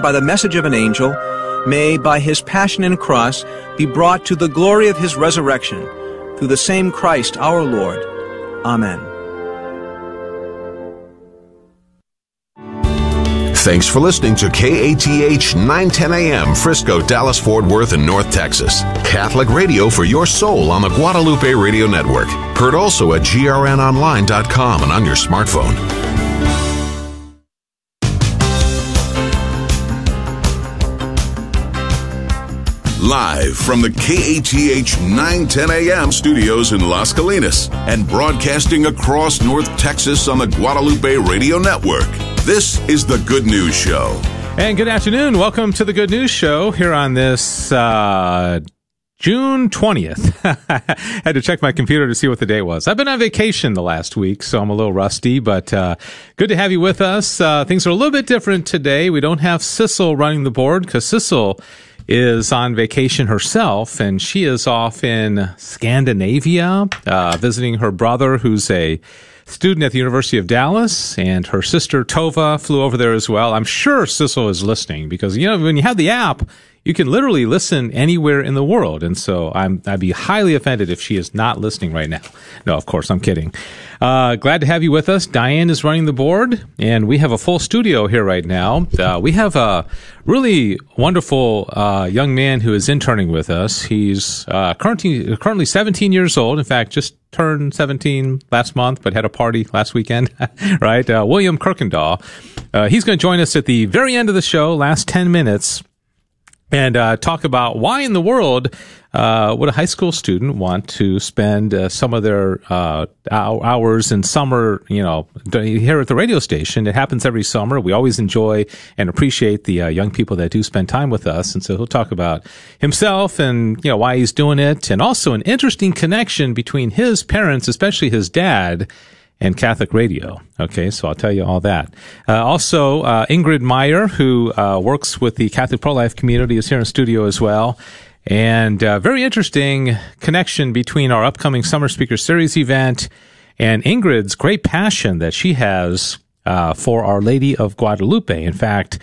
by the message of an angel, may, by his passion and cross, be brought to the glory of his resurrection, through the same Christ our Lord. Amen. Thanks for listening to KATH 910 AM, Frisco, Dallas, Fort Worth, and North Texas. Catholic radio for your soul on the Guadalupe Radio Network. Heard also at grnonline.com and on your smartphone. Live from the KATH 910 AM studios in Las Colinas and broadcasting across North Texas on the Guadalupe Radio Network. This is the Good News Show. And good afternoon. Welcome to the Good News Show here on this uh, June 20th. I Had to check my computer to see what the date was. I've been on vacation the last week, so I'm a little rusty, but uh, good to have you with us. Uh, things are a little bit different today. We don't have Sissel running the board because Sissel is on vacation herself, and she is off in Scandinavia, uh, visiting her brother, who's a student at the University of Dallas, and her sister Tova flew over there as well. I'm sure Sissel is listening because you know when you have the app, you can literally listen anywhere in the world. And so I'm, I'd be highly offended if she is not listening right now. No, of course, I'm kidding. Uh, glad to have you with us. Diane is running the board, and we have a full studio here right now. Uh, we have a really wonderful uh, young man who is interning with us. He's uh, currently currently 17 years old. In fact, just turned 17 last month, but had a party last weekend. right, uh, William Kirkendall. Uh, he's going to join us at the very end of the show, last 10 minutes and uh, talk about why in the world uh, would a high school student want to spend uh, some of their uh, hours in summer, you know, here at the radio station. It happens every summer. We always enjoy and appreciate the uh, young people that do spend time with us. And so he'll talk about himself and, you know, why he's doing it and also an interesting connection between his parents, especially his dad, and Catholic radio. Okay, so I'll tell you all that. Uh, also, uh, Ingrid Meyer, who uh, works with the Catholic pro life community, is here in studio as well. And uh, very interesting connection between our upcoming Summer Speaker Series event and Ingrid's great passion that she has uh, for Our Lady of Guadalupe. In fact,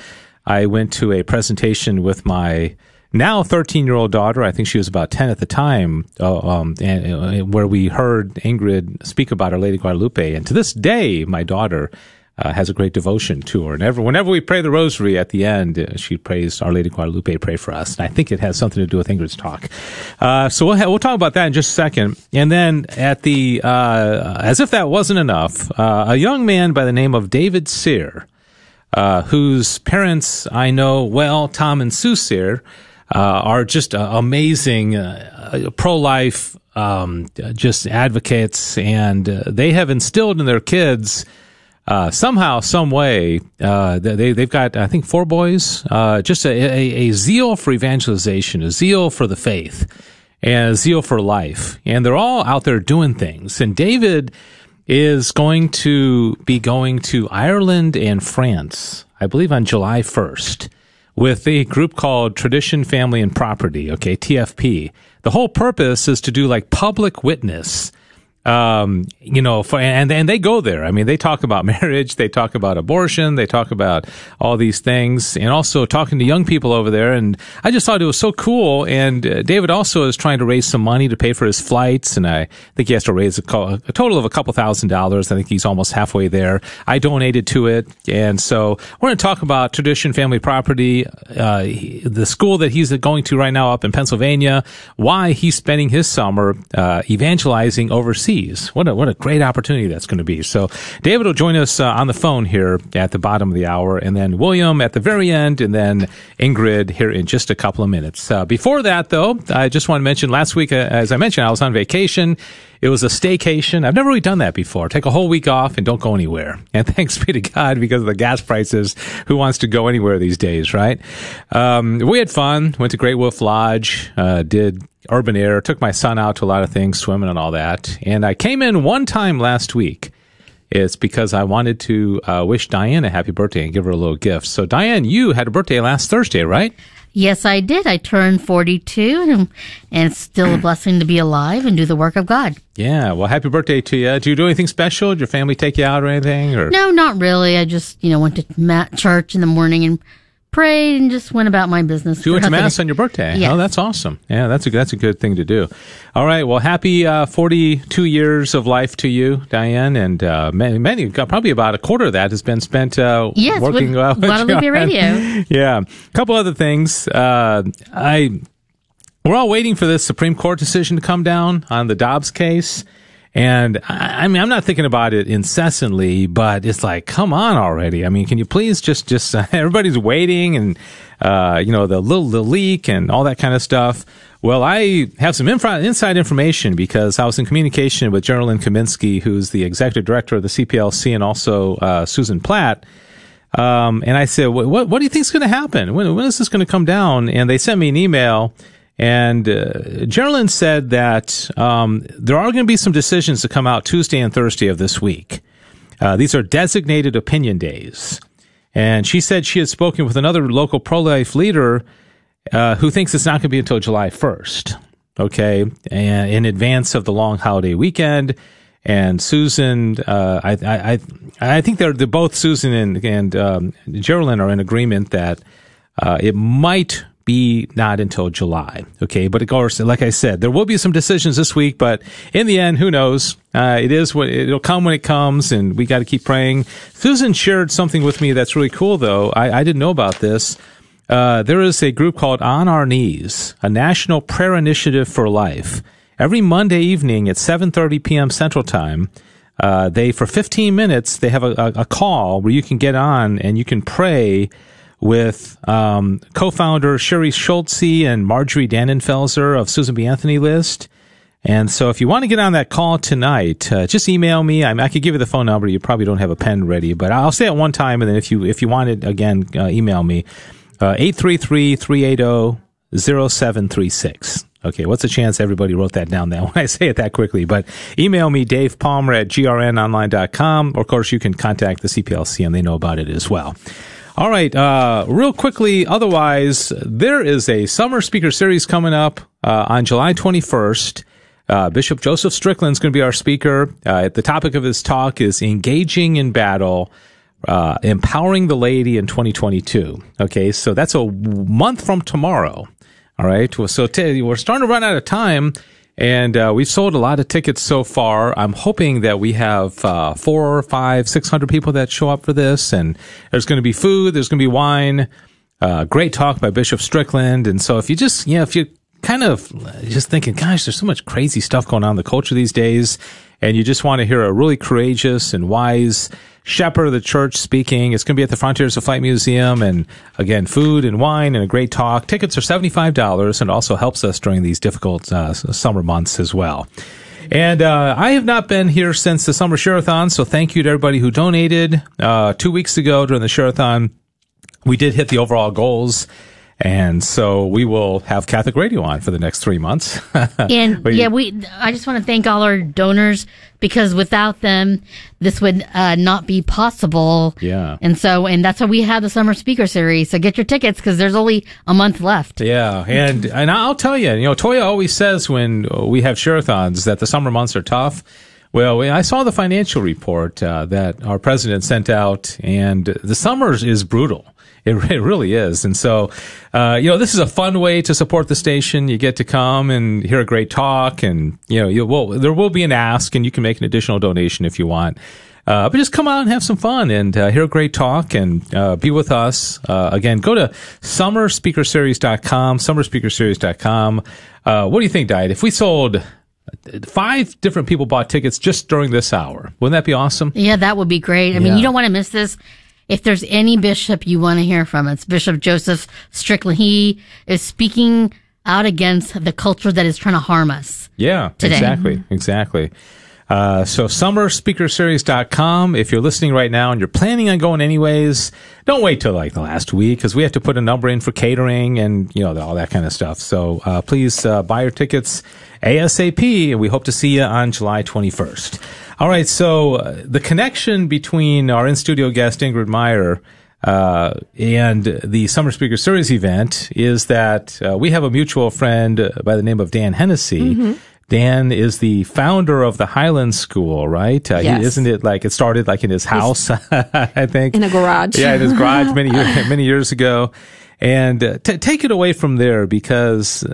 I went to a presentation with my now 13 year old daughter, I think she was about 10 at the time, uh, um, and, uh, where we heard Ingrid speak about Our Lady Guadalupe. And to this day, my daughter uh, has a great devotion to her. And ever, whenever we pray the rosary at the end, uh, she prays Our Lady Guadalupe, pray for us. And I think it has something to do with Ingrid's talk. Uh, so we'll, ha- we'll talk about that in just a second. And then at the, uh, as if that wasn't enough, a young man by the name of David Sear, whose parents I know well, Tom and Sue Sear, are just uh, amazing uh, pro-life um, just advocates, and they have instilled in their kids uh, somehow, some way, uh, they they've got I think four boys. Uh, just a, a, a, zeal for evangelization, a zeal for the faith, and a zeal for life, and they're all out there doing things. And David is going to be going to Ireland and France, I believe, on July first with a group called Tradition, Family, and Property, okay, TFP. The whole purpose is to do like public witness um, you know, for, and and they go there. I mean, they talk about marriage, they talk about abortion, they talk about all these things, and also talking to young people over there. And I just thought it was so cool. And uh, David also is trying to raise some money to pay for his flights, and I think he has to raise a, a total of a couple thousand dollars. I think he's almost halfway there. I donated to it, and so we're going to talk about tradition, family, property, uh, the school that he's going to right now up in Pennsylvania, why he's spending his summer uh, evangelizing overseas What a, what a great opportunity that's going to be. So David will join us uh, on the phone here at the bottom of the hour, and then William at the very end, and then Ingrid here in just a couple of minutes. Uh, before that, though, I just want to mention last week, uh, as I mentioned, I was on vacation. It was a staycation. I've never really done that before. Take a whole week off and don't go anywhere. And thanks be to God because of the gas prices. Who wants to go anywhere these days, right? Um, we had fun. Went to Great Wolf Lodge. Uh, did urban air. Took my son out to a lot of things, swimming and all that. And I came in one time last week. It's because I wanted to uh, wish Diane a happy birthday and give her a little gift. So, Diane, you had a birthday last Thursday, right? Yes, I did. I turned 42, and, and it's still a blessing to be alive and do the work of God. Yeah, well, happy birthday to you. Do you do anything special? Did your family take you out or anything? Or no, not really. I just you know went to church in the morning and prayed and just went about my business. You went to mass on your birthday. Yes. Oh, that's awesome. Yeah, that's a that's a good thing to do. All right. Well, happy uh, 42 years of life to you, Diane, and uh, many, many probably about a quarter of that has been spent uh, Yes, with working uh, with Guadalupe John. Radio. yeah. A couple other things. Uh, I we're all waiting for this Supreme Court decision to come down on the Dobbs case. And I, I mean, I'm not thinking about it incessantly, but it's like, come on already. I mean, can you please just, just, uh, everybody's waiting and, uh, you know, the little, the leak and all that kind of stuff. Well, I have some info, inside information because I was in communication with Geraldine Kaminsky, who's the executive director of the CPLC and also, uh, Susan Platt. Um, and I said, what, what, what do you think is going to happen? When, when is this going to come down? And they sent me an email. And uh, Geraldine said that um, there are going to be some decisions to come out Tuesday and Thursday of this week. Uh, these are designated opinion days. And she said she had spoken with another local pro life leader uh, who thinks it's not going to be until July 1st. Okay. And in advance of the long holiday weekend. And Susan, uh, I, I, I, think they're, they're both Susan and, and um, Geraldine are in agreement that uh, it might be not until July. Okay. But of course, like I said, there will be some decisions this week, but in the end, who knows? Uh, it is what it'll come when it comes and we got to keep praying. Susan shared something with me that's really cool though. I, I didn't know about this. Uh, there is a group called On Our Knees, a national prayer initiative for life. Every Monday evening at 7:30 p.m. Central Time, uh, they for 15 minutes they have a, a, a call where you can get on and you can pray with um, co-founder Sherry Schultze and Marjorie Dannenfelser of Susan B. Anthony List. And so if you want to get on that call tonight, uh, just email me. I, I could give you the phone number. You probably don't have a pen ready, but I'll say it one time. And then if you, if you want it again, uh, email me, uh, 833-380-0736. Okay. What's the chance everybody wrote that down now when I say it that quickly? But email me, Dave Palmer at grnonline.com. Or of course you can contact the CPLC and they know about it as well. All right, uh, real quickly. Otherwise, there is a summer speaker series coming up uh, on July 21st. Uh, Bishop Joseph Strickland is going to be our speaker. Uh, the topic of his talk is engaging in battle, uh, empowering the laity in 2022. Okay, so that's a month from tomorrow. All right, so t- we're starting to run out of time. And uh, we've sold a lot of tickets so far. I'm hoping that we have uh, four, five, six hundred people that show up for this. And there's going to be food, there's going to be wine. Uh, great talk by Bishop Strickland. And so if you just, you know, if you kind of just thinking, gosh, there's so much crazy stuff going on in the culture these days, and you just want to hear a really courageous and wise shepherd of the church speaking. It's going to be at the Frontiers of Flight Museum, and again, food and wine and a great talk. Tickets are seventy five dollars, and also helps us during these difficult uh, summer months as well. And uh, I have not been here since the summer share-a-thon, so thank you to everybody who donated. Uh, two weeks ago during the share-a-thon, we did hit the overall goals. And so we will have Catholic Radio on for the next three months. And yeah, we. I just want to thank all our donors because without them, this would uh, not be possible. Yeah. And so, and that's why we have the summer speaker series. So get your tickets because there's only a month left. Yeah, and and I'll tell you, you know, Toya always says when we have share-a-thons that the summer months are tough. Well, I saw the financial report uh, that our president sent out, and the summer is brutal. It, it really is, and so uh, you know this is a fun way to support the station. You get to come and hear a great talk, and you know you will there will be an ask, and you can make an additional donation if you want. Uh, but just come out and have some fun and uh, hear a great talk and uh, be with us. Uh, again, go to summerspeakerseries.com, summerspeakerseries.com. Uh, what do you think, Diet? If we sold five different people bought tickets just during this hour, wouldn't that be awesome? Yeah, that would be great. I mean, you don't want to miss this. If there's any bishop you want to hear from, it's Bishop Joseph Strickland. He is speaking out against the culture that is trying to harm us. Yeah, Today. exactly, exactly. Uh, so summerspeakerseries.com. If you're listening right now and you're planning on going anyways, don't wait till like the last week because we have to put a number in for catering and you know all that kind of stuff. So uh, please uh, buy your tickets ASAP, and we hope to see you on July 21st. All right, so uh, the connection between our in studio guest Ingrid Meyer uh, and the Summer Speaker Series event is that uh, we have a mutual friend by the name of Dan Hennessy. Dan is the founder of the Highland School, right? Uh, he- Yes. isn't it like it started like in his house? I think In a garage. Yeah, in his garage many years, many years ago. And uh, t- take it away from there because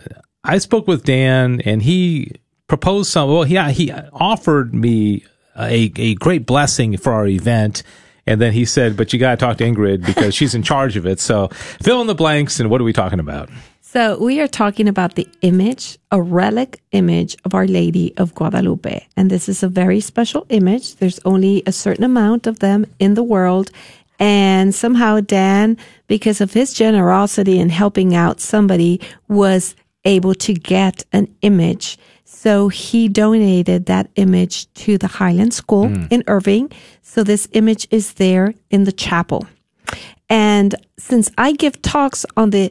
I spoke with Dan and he proposed some. Well, he he offered me a a great blessing for our event. And then he said, "But you got to talk to Ingrid because she's in charge of it." So fill in the blanks. And what are we talking about? So we are talking about the image, a relic image of Our Lady of Guadalupe. And this is a very special image. There's only a certain amount of them in the world. And somehow Dan, because of his generosity in helping out somebody, was able to get an image. So he donated that image to the Highland School hmm. in Irving. So this image is there in the chapel. And since I give talks on the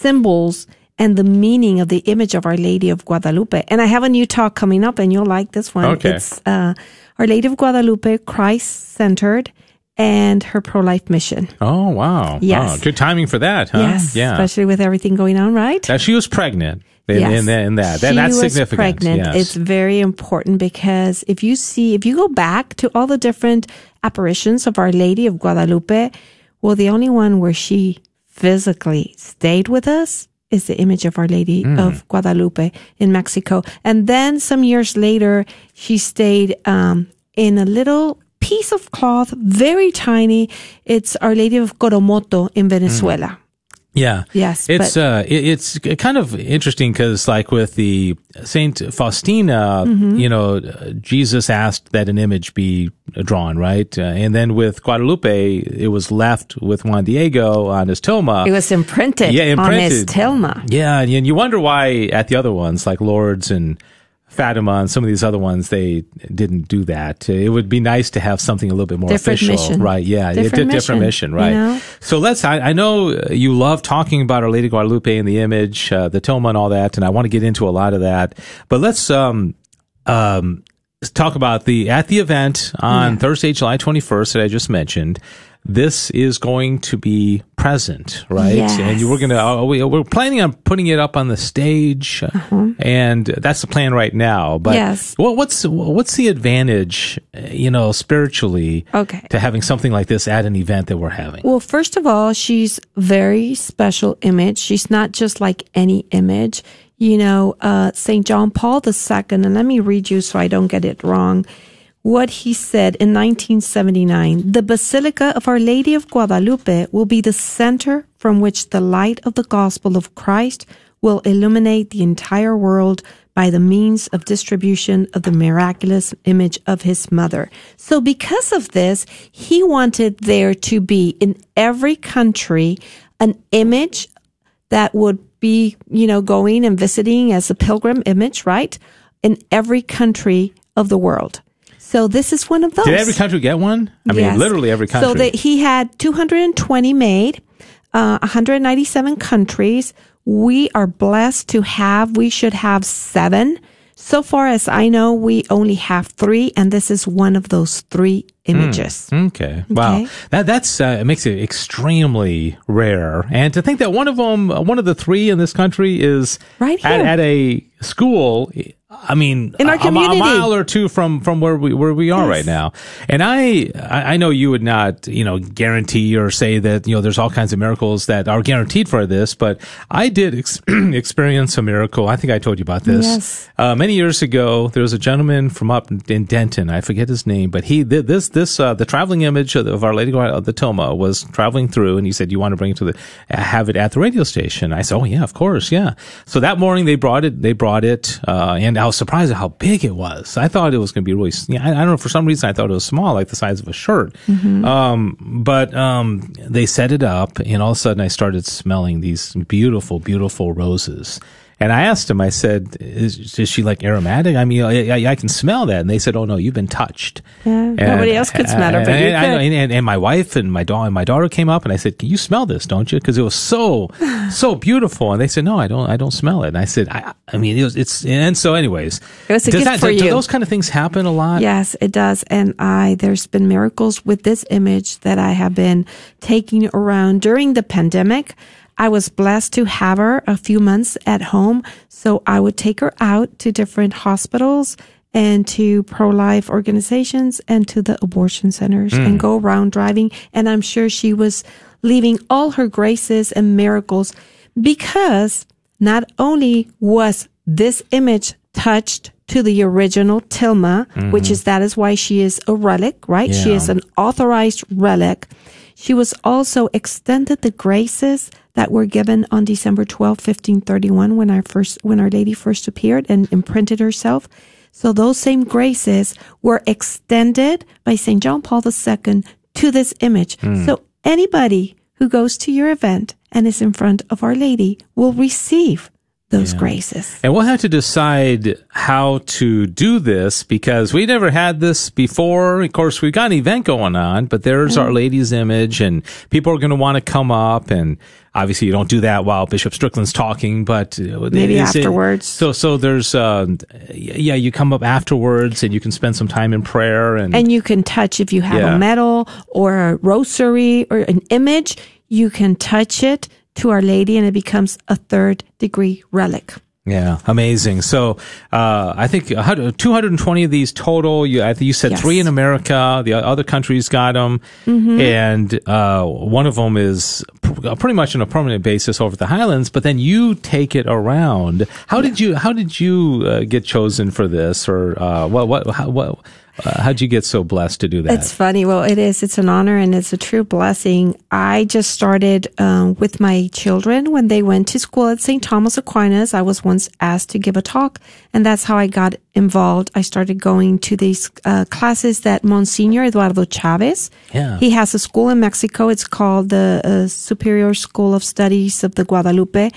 symbols and the meaning of the image of Our Lady of Guadalupe, and I have a new talk coming up, and you'll like this one. Okay. It's uh, Our Lady of Guadalupe, Christ centered, and her pro life mission. Oh wow! Yes. Oh, good timing for that, huh? Yes, Yeah. especially with everything going on, right? Now she was pregnant. In, Yes. in, that- in that, that's was significant. pregnant. Yes. It's very important because if you see, if you go back to all the different apparitions of Our Lady of Guadalupe, well, the only one where she physically stayed with us is the image of Our Lady Hmm. of Guadalupe in Mexico. And then some years later, she stayed um, in a little piece of cloth, very tiny. It's Our Lady of Coromoto in Venezuela. Yeah. Yes, It's but- uh it, it's kind of interesting cuz like with the Saint Faustina, Mm-hmm. you know, Jesus asked that an image be drawn, right? Uh, and then with Guadalupe, it was left with Juan Diego on his tilma. It was imprinted, Yeah, imprinted on his tilma. Yeah, and you wonder why at the other ones like Lourdes and Fatima and some of these other ones they didn't do that. It would be nice to have something a little bit more Different official, mission. right? Yeah, Different di- different mission, mission, right? you know? So let's. I, I know you love talking about Our Lady Guadalupe and the image, uh, the tilma, and all that, and I want to get into a lot of that. But let's um um talk about the at the event on Thursday, July twenty first that I just mentioned. This is going to be present, right? Yes. And you, we're gonna uh, we, we're planning on putting it up on the stage, and that's the plan right now. But Uh-huh. Yes. what, what's what's the advantage, uh, you know, spiritually, Okay. to having something like this at an event that we're having? Well, first of all, she's very special image. She's not just like any image. You know, uh, St. John Paul II, and let me read you so I don't get it wrong. What he said in 1979, the Basilica of Our Lady of Guadalupe will be the center from which the light of the gospel of Christ will illuminate the entire world by the means of distribution of the miraculous image of his mother. So because of this, he wanted there to be in every country an image that would be, you know, going and visiting as a pilgrim image, right? In every country of the world. So this is one of those. Did every country get one? I mean, literally every country. So that he had 220 made, uh, 197 countries. We are blessed to have, we should have seven. So far as I know, we only have three, and this is one of those three images. Okay. Wow. Okay. That that's uh, it makes it extremely rare. And to think that one of them, one of the three in this country, is Right at, here. at a school. I mean, In our a, a community. mile or two from from where we where we are Yes. right now. And I I know you would not you know guarantee or say that you know there's all kinds of miracles that are guaranteed for this, but I did ex- experience a miracle. I think I told you about this. Yes. Uh, many years ago, there was a gentleman from up in Denton. I forget his name, but he th- this this uh, the traveling image of, of Our Lady of the Toma was traveling through, and he said, "You want to bring it to the have it at the radio station?" I said, "Oh yeah, of course, yeah." So that morning they brought it. They brought it, uh, and I was surprised at how big it was. I thought it was going to be really. s- Yeah, I, I don't know. For some reason, I thought it was small, like the size of a shirt. Um, but um, they set it up, and all of a sudden, I started smelling these beautiful, beautiful roses. And I asked him, I said, is, is she like aromatic? I mean, I, I, I can smell that. And they said, oh no, you've been touched. Yeah, nobody else could smell it, but you and, could. and, and my wife and my daughter, my daughter came up and I said, can you smell this? Don't you? Cause it was so, so beautiful. And they said, no, I don't, I don't smell it. And I said, I, I mean, it was, it's, and so anyways, It was a does gift that, for do, do those kind of things happen a lot? Yes, it does. And I, there's been miracles with this image that I have been taking around during the pandemic. I was blessed to have her a few months at home. So I would take her out to different hospitals and to pro-life organizations and to the abortion centers and hmm. go around driving. And I'm sure she was leaving all her graces and miracles because not only was this image touched to the original Tilma, mm-hmm. which is that is why she is a relic, right? She is an authorized relic. She was also extended the graces that were given on December 12, 1531, when our first, when Our Lady first appeared and imprinted herself. So those same graces were extended by St. John Paul II to this image. Hmm. So anybody who goes to your event and is in front of Our Lady will receive those graces. And we'll have to decide how to do this because we never had this before. Of course, we've got an event going on, but there's Mm. Our Lady's image and people are going to want to come up and obviously you don't do that while Bishop Strickland's talking, but Maybe is it- afterwards. so, so there's, uh, yeah, you come up afterwards and you can spend some time in prayer and, And you can touch if you have Yeah. a medal or a rosary or an image, you can touch it to Our Lady and it becomes a third degree relic. Yeah, amazing. So, uh, I think 220 of these total. You, I think you said Yes. three in America. The other countries got them, and uh, one of them is pr- pretty much on a permanent basis over the Highlands. But then you take it around. How did you? How did you uh, get chosen for this, or uh, what? What? How, what? Uh, how'd you get so blessed to do that? It's funny. Well, it is. It's an honor and it's a true blessing. I just started um, with my children when they went to school at St. Thomas Aquinas. I was once asked to give a talk, and that's how I got involved. I started going to these uh, classes that Monsignor Eduardo Chavez. Yeah. He has a school in Mexico. It's called the uh, Superior School of Studies of the Guadalupe,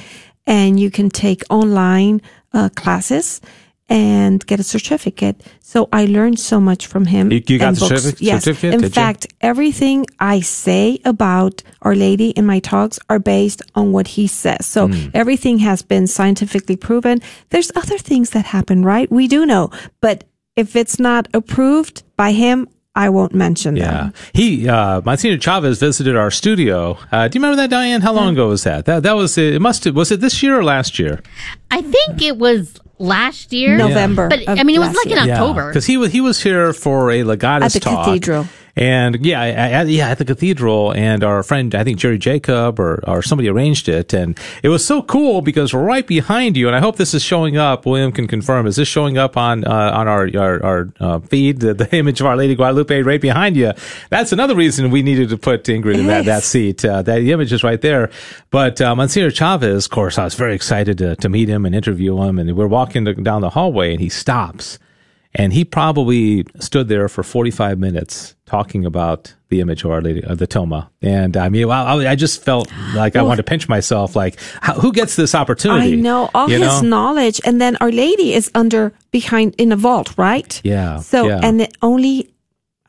and you can take online uh, classes and get a certificate. So I learned so much from him. You- you got and the certificate- Yes. certificate, In did you? fact, everything I say about Our Lady in my talks are based on what he says. So Hmm. everything has been scientifically proven. There's other things that happen, right? We do know, but if it's not approved by him, I won't mention Yeah, them. he uh, Monsignor Chavez visited our studio. Uh, do you remember that, Diane? How long ago was that? That that was it. Must have, was it this year or last year? I think it was last year. November But I mean, it was like in. October. because he was he was here for a legatus At the talk. cathedral. And yeah, at, yeah, at the cathedral, and our friend, I think Jerry Jacob or, or somebody arranged it, and it was so cool because right behind you, and I hope this is showing up. William can confirm. Is this showing up on uh, on our our, our uh, feed? The, the image of Our Lady Guadalupe right behind you. That's another reason we needed to put Ingrid in that that seat. Uh, that the image is right there. But uh, Monsignor Chavez, of course, I was very excited to to meet him and interview him, and we're walking down the hallway, and he stops. And he probably stood there for 45 minutes talking about the image of Our Lady of the Toma. And I mean, I, I just felt like I wanted to pinch myself. Like, how, who gets this opportunity? I know all You his know? knowledge, and then Our Lady is under behind in a vault, right? Yeah, So, yeah. and it only,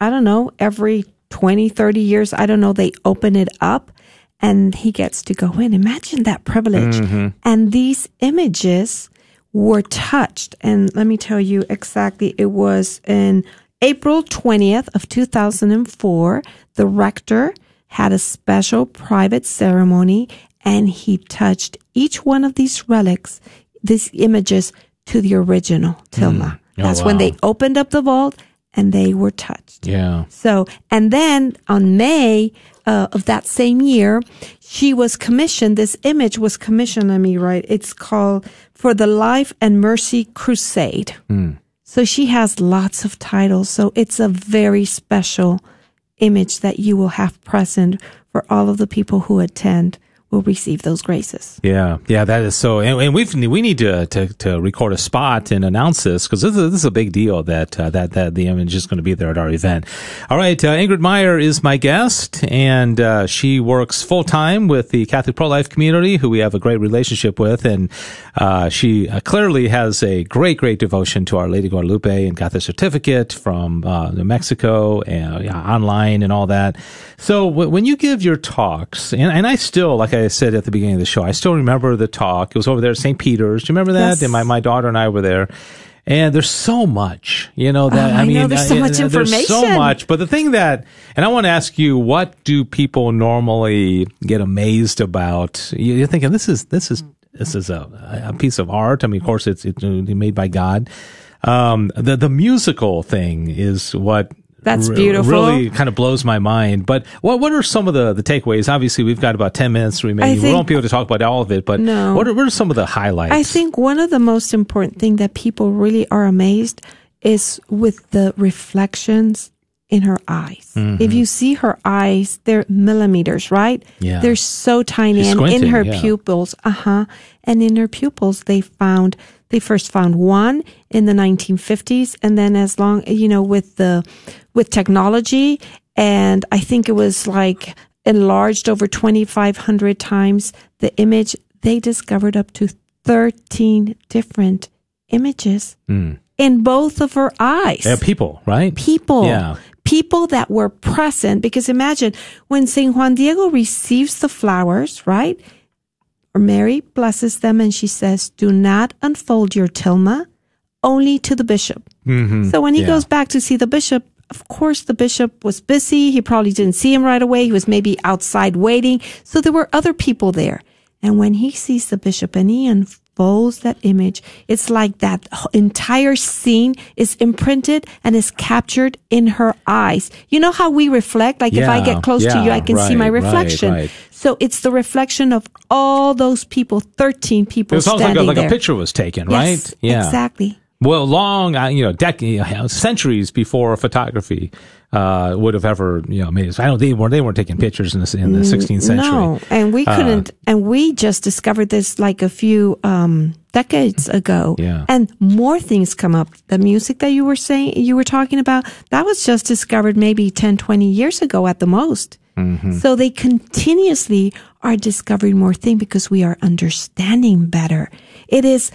I don't know, every 20, 30 years, I don't know, they open it up and he gets to go in. Imagine that privilege. Mm-hmm. And these images were touched. And let me tell you exactly, it was in April 20th of 2004. The rector had a special private ceremony and he touched each one of these relics, these images to the original Tilma. Mm. Oh, That's when they opened up the vault and they were touched. Yeah. So, and then on May uh, of that same year, she was commissioned. This image was commissioned. Let me write. It's called "For the Life and Mercy Crusade." So she has lots of titles. So it's a very special image that you will have present for all of the people who attend will receive those graces. Yeah, yeah, that is so. And, and we we need to, to to record a spot and announce this because this is, this is a big deal that uh, that that the image is going to be there at our event. All right, uh, Ingrid Meyer is my guest, and uh, she works full time with the Catholic pro life community, who we have a great relationship with, and uh, she uh, clearly has a great great devotion to Our Lady Guadalupe and got the certificate from uh, New Mexico and online and all that. So w- when you give your talks, and, and I still, like I said at the beginning of the show, I still remember the talk. It was over there at St. Peter's. Do you remember that? Yes. And my, my daughter and I were there. And there's so much, you know, that Oh, I I mean, know, there's so uh, much There's so much, but the thing that, and I want to ask you, what do people normally get amazed about? You- You're thinking this is this is this is a, a piece of art. I mean, of course, it's it's made by God. Um, the the musical thing is what That's beautiful. Really kind of blows my mind. But what what are some of the the takeaways? Obviously, we've got about ten minutes remaining. we won't be able to talk about all of it, but No. what are, what are some of the highlights? I think one of the most important thing that people really are amazed is with the reflections in her eyes. If you see her eyes, they're millimeters, right? Mm-hmm. Yeah. They're so tiny. She's and in her yeah. pupils, uh huh. And in her pupils, they found, they first found one in the 1950s. And then as long, you know, with the, with technology, and I think it was like enlarged over 2,500 times the image, they discovered up to 13 different images in both of her eyes yeah, people, right? people. Yeah. People that were present. Because imagine when St. Juan Diego receives the flowers, right? Or Mary blesses them and she says, Do not unfold your tilma only to the bishop. Mm-hmm. So when he Yeah. goes back to see the bishop, of course, the bishop was busy. He probably didn't see him right away. He was maybe outside waiting. So there were other people there. And when he sees the bishop and he unfolds that image, it's like that entire scene is imprinted and is captured in her eyes. You know how we reflect? Like if I get close to you, I can see my right, right, reflection. right. So it's the reflection of all those people, 13 people It was almost like a, like a picture was taken, Yes, right? Yeah. Exactly. Well, long, uh, you know, decades, centuries before photography uh, would have ever, you know, made. it. I don't. They weren't. They weren't taking pictures in the in the 16th century. No, and we Uh, couldn't, and we just discovered this like a few um, decades ago. Yeah. And more things come up. The music that you were saying, you were talking about, that was just discovered maybe 10, 20 years ago at the most. Mm-hmm. So they continuously are discovering more things because we are understanding better. It is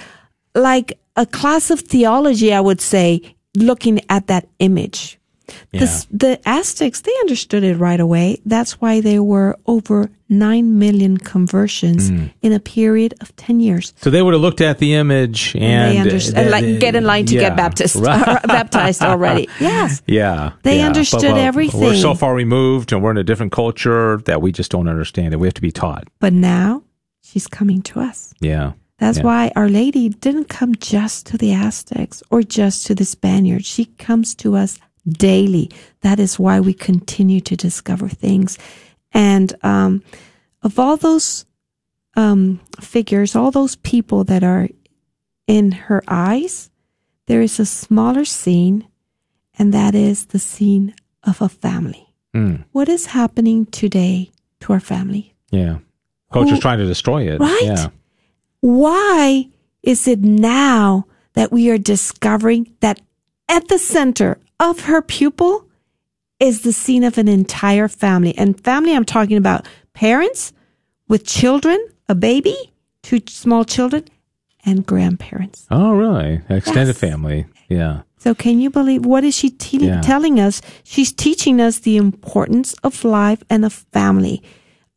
like a class of theology, I would say, looking at that image. Yeah. The, the Aztecs, they understood it right away. That's why there were over 9 million conversions Mm. in a period of 10 years. So they would have looked at the image and, they understood, uh, like, get in line to yeah, get baptized, right. baptized already. Yes. Yeah, They yeah. understood But, well, We're everything. so far removed, and we're in a different culture that we just don't understand it. We have to be taught. But now she's coming to us. Yeah, That's Yeah. why Our Lady didn't come just to the Aztecs or just to the Spaniards. She comes to us daily. That is why we continue to discover things. And um, of all those um, figures, all those people that are in her eyes, there is a smaller scene, and that is the scene of a family. Mm, What is happening today to our family? yeah. Culture's Who- trying to destroy it. Right? Yeah. Why is it now that we are discovering that at the center of her pupil is the scene of an entire family? And family, I'm talking about parents with children, a baby, two small children, and grandparents. Oh, really? Extended Yes. family. Yeah. So, can you believe what is she te- Yeah. telling us? She's teaching us the importance of life and of family.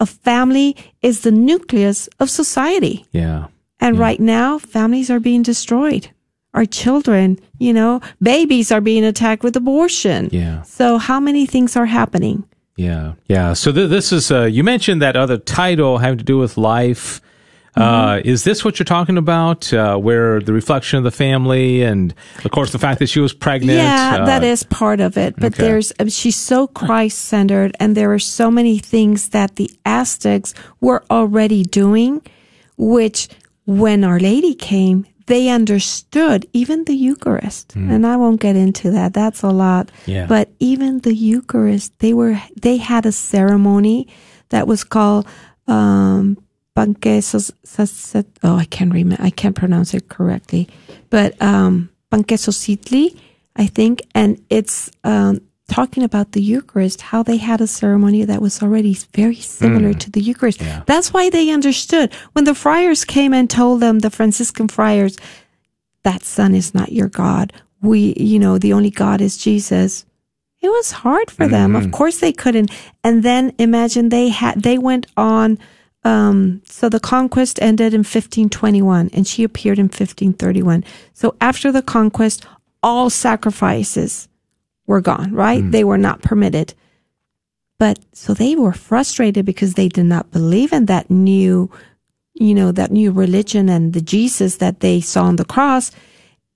A family is the nucleus of society. Yeah. And right now, families are being destroyed. Our children, you know, babies are being attacked with abortion. Yeah. So, how many things are happening? Yeah, yeah. So th- this is uh, you mentioned that other title having to do with life. Uh, Mm-hmm. is this what you're talking about? Uh, where the reflection of the family, and of course the fact that she was pregnant. Yeah, uh, that is part of it. But okay. there's, um, she's so Christ centered, and there are so many things that the Aztecs were already doing, which when Our Lady came, they understood even the Eucharist. And I won't get into that. That's a lot. Yeah. But even the Eucharist, they were, they had a ceremony that was called, um, Banquesos, oh, I can't remember, I can't pronounce it correctly, but, um, Banquesositli, I think, and it's, um, talking about the Eucharist, how they had a ceremony that was already very similar to the Eucharist. Yeah. That's why they understood. When the friars came and told them, the Franciscan friars, that son is not your God. We, you know, the only God is Jesus. It was hard for them. Of course they couldn't. And then imagine they had, they went on, um, so the conquest ended in 1521 and she appeared in 1531. So after the conquest, all sacrifices were gone, right? They were not permitted. But so they were frustrated because they did not believe in that new, you know, that new religion and the Jesus that they saw on the cross.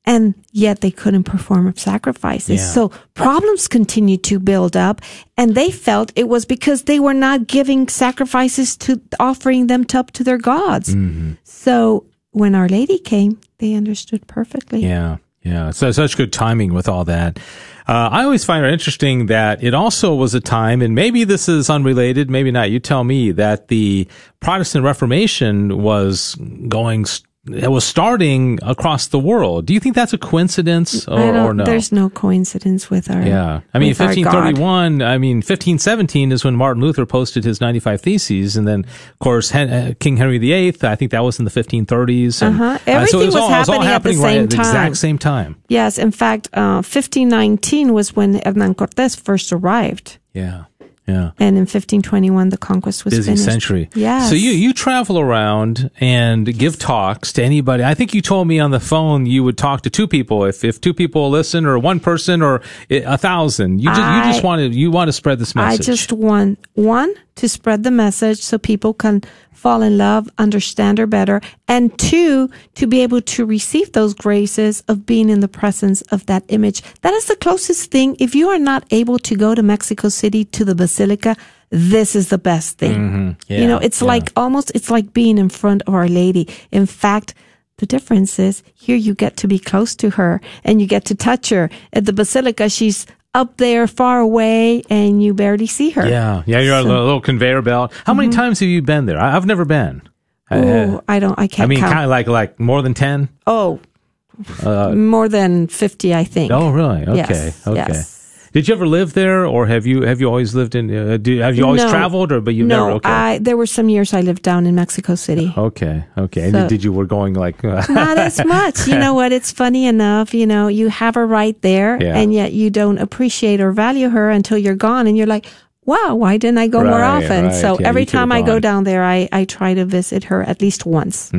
And yet they couldn't perform sacrifices. Yeah. So problems continued to build up and they felt it was because they were not giving sacrifices to offering them to, up to their gods. Mm-hmm. So when Our Lady came, they understood perfectly. Yeah, yeah. So such good timing with all that. Uh, I always find it interesting that it also was a time, and maybe this is unrelated, maybe not. You tell me that the Protestant Reformation was going. s- It was starting across the world. Do you think that's a coincidence or, or no? There's no coincidence with our. Yeah. I mean, with our God. 1531, I mean, 1517 is when Martin Luther posted his 95 Theses. And then, of course, uh, King Henry VIII, I think that was in the 1530s. And, Uh-huh. so Everything it was, was all, it was happening at the happening right same at the time. exact same time. Yes, in fact, uh, 1519 was when Hernan Cortes first arrived. Yeah. Yeah. And in 1521, the conquest was Busy finished. century. Yes. So you, you travel around and give talks to anybody. I think you told me on the phone you would talk to two people. If, if two people listen or one person or eh, a thousand, you just, you just I- want to, you want to spread this message. I just want one to spread the message so people can fall in love, understand her better, and two to be able to receive those graces of being in the presence of that image. That is the closest thing. If you are not able to go to Mexico City to the basilica, this is the best thing. Mm-hmm. Yeah, you know, it's yeah. like almost it's like being in front of Our Lady. In fact, the difference is here you get to be close to her and you get to touch her. At the basilica, she's up there far away and you barely see her. Yeah, yeah, you're on a little conveyor belt. How many times have you been there? I, I've never been. I- Mm-hmm. Oh, I don't. I can't I mean, kind of like like more than ten. oh, more than fifty, I think. Oh, really? Okay, Yes, okay. yes. Did you ever live there, or have you have you always lived in? Uh, do, have you always No. traveled, or but you no, never? Okay, I there were some years I lived down in Mexico City. okay, okay. And did you were going like? Not as much. You know what? It's funny enough. You know, you have her right there, Yeah. and yet you don't appreciate or value her until you're gone, and you're like, "Wow, why didn't I go more often?" right. So Yeah, every time I go down there, I I try to visit her at least once.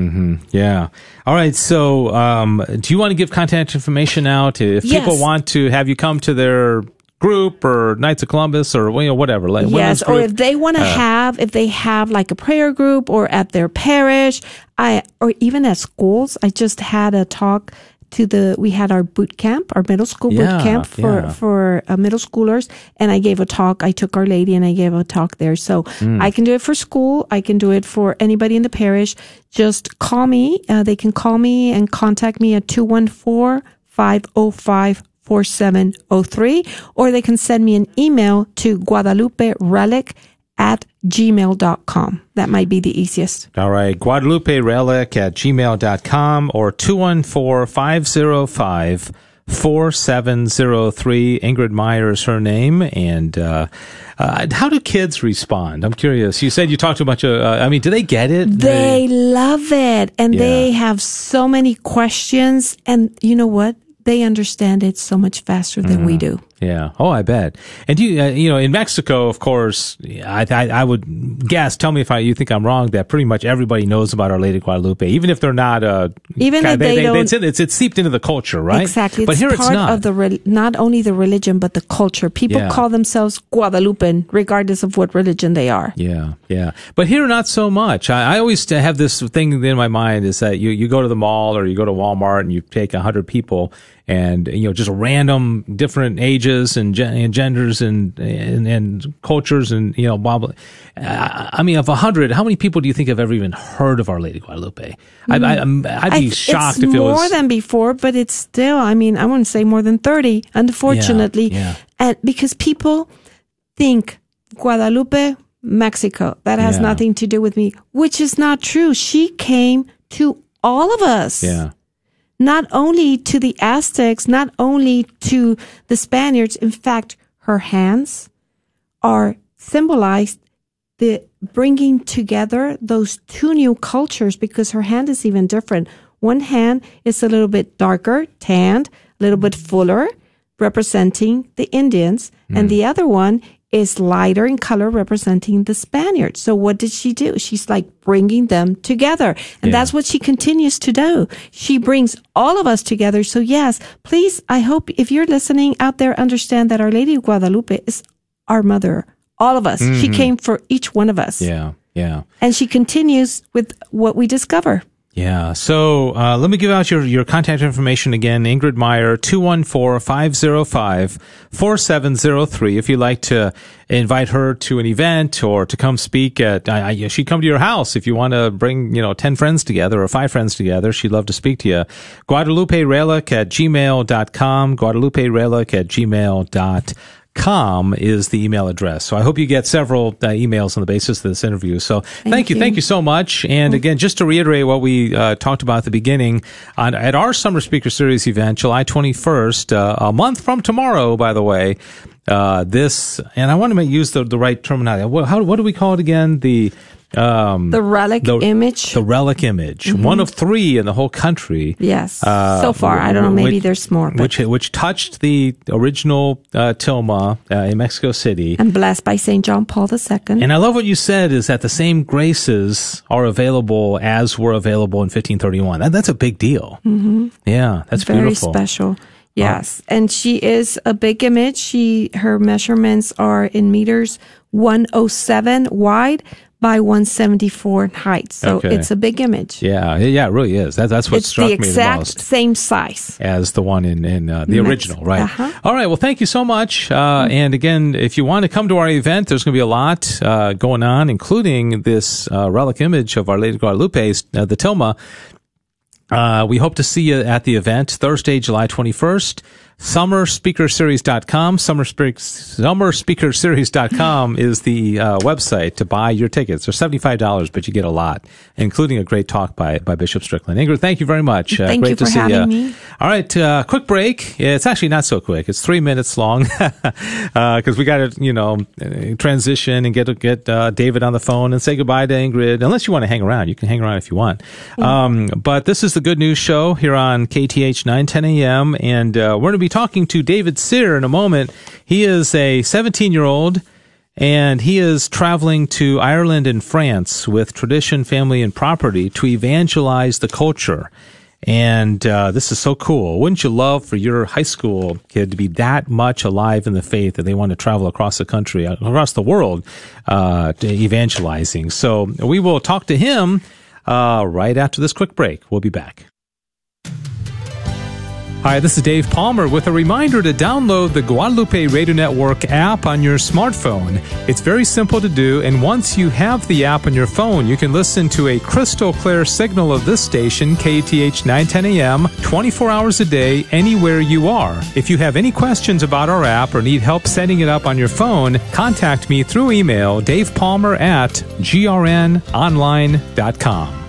yeah. All right. So, um, do you want to give contact information out if Yes. people want to have you come to their group or Knights of Columbus or you know, whatever? Like Yes, or? Uh. if they want to have, if they have like a prayer group or at their parish, I or even at schools. I just had a talk to the. We had our boot camp, our middle school Yeah, boot camp for yeah. for uh, middle schoolers, and I gave a talk. I took Our Lady and I gave a talk there. So Hmm. I can do it for school. I can do it for anybody in the parish. Just call me. Uh, they can call me and contact me at 214 505 4703, or they can send me an email to Guadalupe Relic at gmail.com. That might be the easiest. All right. Guadalupe Relic at gmail.com or 214 505 4703. Ingrid Meyer is her name. And uh, uh, how do kids respond? I'm curious. You said you talked to a bunch of, uh, I mean, do they get it? They love it and Yeah. they have so many questions. And you know what? They understand it so much faster than we do. Yeah. Oh, I bet. And you, uh, you know, in Mexico, of course, I, I, I would guess. Tell me if I, you think I'm wrong. That pretty much everybody knows about Our Lady Guadalupe, even if they're not. Uh, Even if they don't- it's, it's, it's seeped into the culture, right? Exactly. But it's here part it's not. of the re- not only the religion but the culture. People Yeah. call themselves Guadalupan regardless of what religion they are. Yeah, yeah. But here, not so much. I, I always have this thing in my mind is that you, you go to the mall or you go to Walmart and you take a hundred people and, you know, just random different ages and, gen- and genders and, and, and cultures and, you know, blah, blah. I, I mean, of a hundred, how many people do you think have ever even heard of Our Lady Guadalupe? I, I, I'm- I'd be I shocked if it more was. than before, but it's still. I mean, I wouldn't say more than thirty. Unfortunately, yeah. and because people think Guadalupe, Mexico, that has Yeah. nothing to do with me, which is not true. She came to all of us. yeah. Not only to the Aztecs, not only to the Spaniards. In fact, her hands are symbolized the bringing together those two new cultures because her hand is even different. One hand is a little bit darker, tanned, a little bit fuller, representing the Indians, and hmm. the other one is lighter in color representing the Spaniards. So what did she do? She's like bringing them together. And Yeah. that's what she continues to do. She brings all of us together. So yes, please, I hope if you're listening out there, understand that Our Lady of Guadalupe is our mother. All of us. She came for each one of us. Mm-hmm. Yeah, yeah. And she continues with what we discover. Yeah. So uh, let me give out your, your contact information again. Ingrid Meyer, 214-505-4703. If you'd like to invite her to an event or to come speak at, I, I, she'd come to your house if you want to bring, you know, 10 friends together or five friends together. She'd love to speak to you. Guadalupe Relic at gmail.com. Guadalupe Relic at gmail.com com is the email address. So I hope you get several uh, emails on the basis of this interview. So thank, you. you. Thank you so much. And again, just to reiterate what we uh, talked about at the beginning, on, at our Summer Speaker Series event, July 21st, uh, a month from tomorrow, by the way, uh, this, and I want to make, use the, the right terminology. What, how, what do we call it again? The, um, The relic the- image. the relic image, one of three in the whole country. yes. Uh, so far, I don't know. Maybe which- there's more. But Which which touched the original uh, Tilma uh, in Mexico City. I'm blessed by St. John Paul II. And I love what you said is that the same graces are available as were available in 1531. That, that's a big deal. Mm-hmm. Yeah, that's very beautiful. special. Yes, and she is a big image. She her measurements are in meters, 107 wide by 174 in height. So Okay. it's a big image. Yeah, yeah, it really is. That, that's what it's struck the me the exact most. same size. as the one in, in uh, the original, right? uh-huh. All right. Well, thank you so much. Uh, and again, if you want to come to our event, there's going to be a lot uh, going on, including this uh, relic image of Our Lady Guadalupe, uh, the Tilma. Uh, we hope to see you at the event Thursday, July 21st. SummerSpeakerSeries.com. Summer, Speak- SummerSpeakerSeries.com is the uh, website to buy your tickets. They're $75, but you get a lot, including a great talk by, by Bishop Strickland. Ingrid, thank you very much. Uh, Thank great you to for see having you. me. All right, uh, quick break. It's actually not so quick. It's three minutes long because we got to, you know, uh, transition and get get uh, David on the phone and say goodbye to Ingrid. Unless you want to hang around, you can hang around if you want. Um, but this is the Good News Show here on KTH 910 AM, and uh, we're going to be talking to David Sear in a moment. He is a 17 year old. And he is traveling to Ireland and France with Tradition, Family, and Property to evangelize the culture. And uh, this is so cool. Wouldn't you love for your high school kid to be that much alive in the faith that they want to travel across the country, uh, across the world, uh, evangelizing? So we will talk to him uh, right after this quick break. We'll be back. Hi, this is Dave Palmer with a reminder to download the Guadalupe Radio Network app on your smartphone. It's very simple to do, and once you have the app on your phone, you can listen to a crystal clear signal of this station, KTH 910 AM, 24 hours a day, anywhere you are. If you have any questions about our app or need help setting it up on your phone, contact me through email, davepalmer at grnonline.com.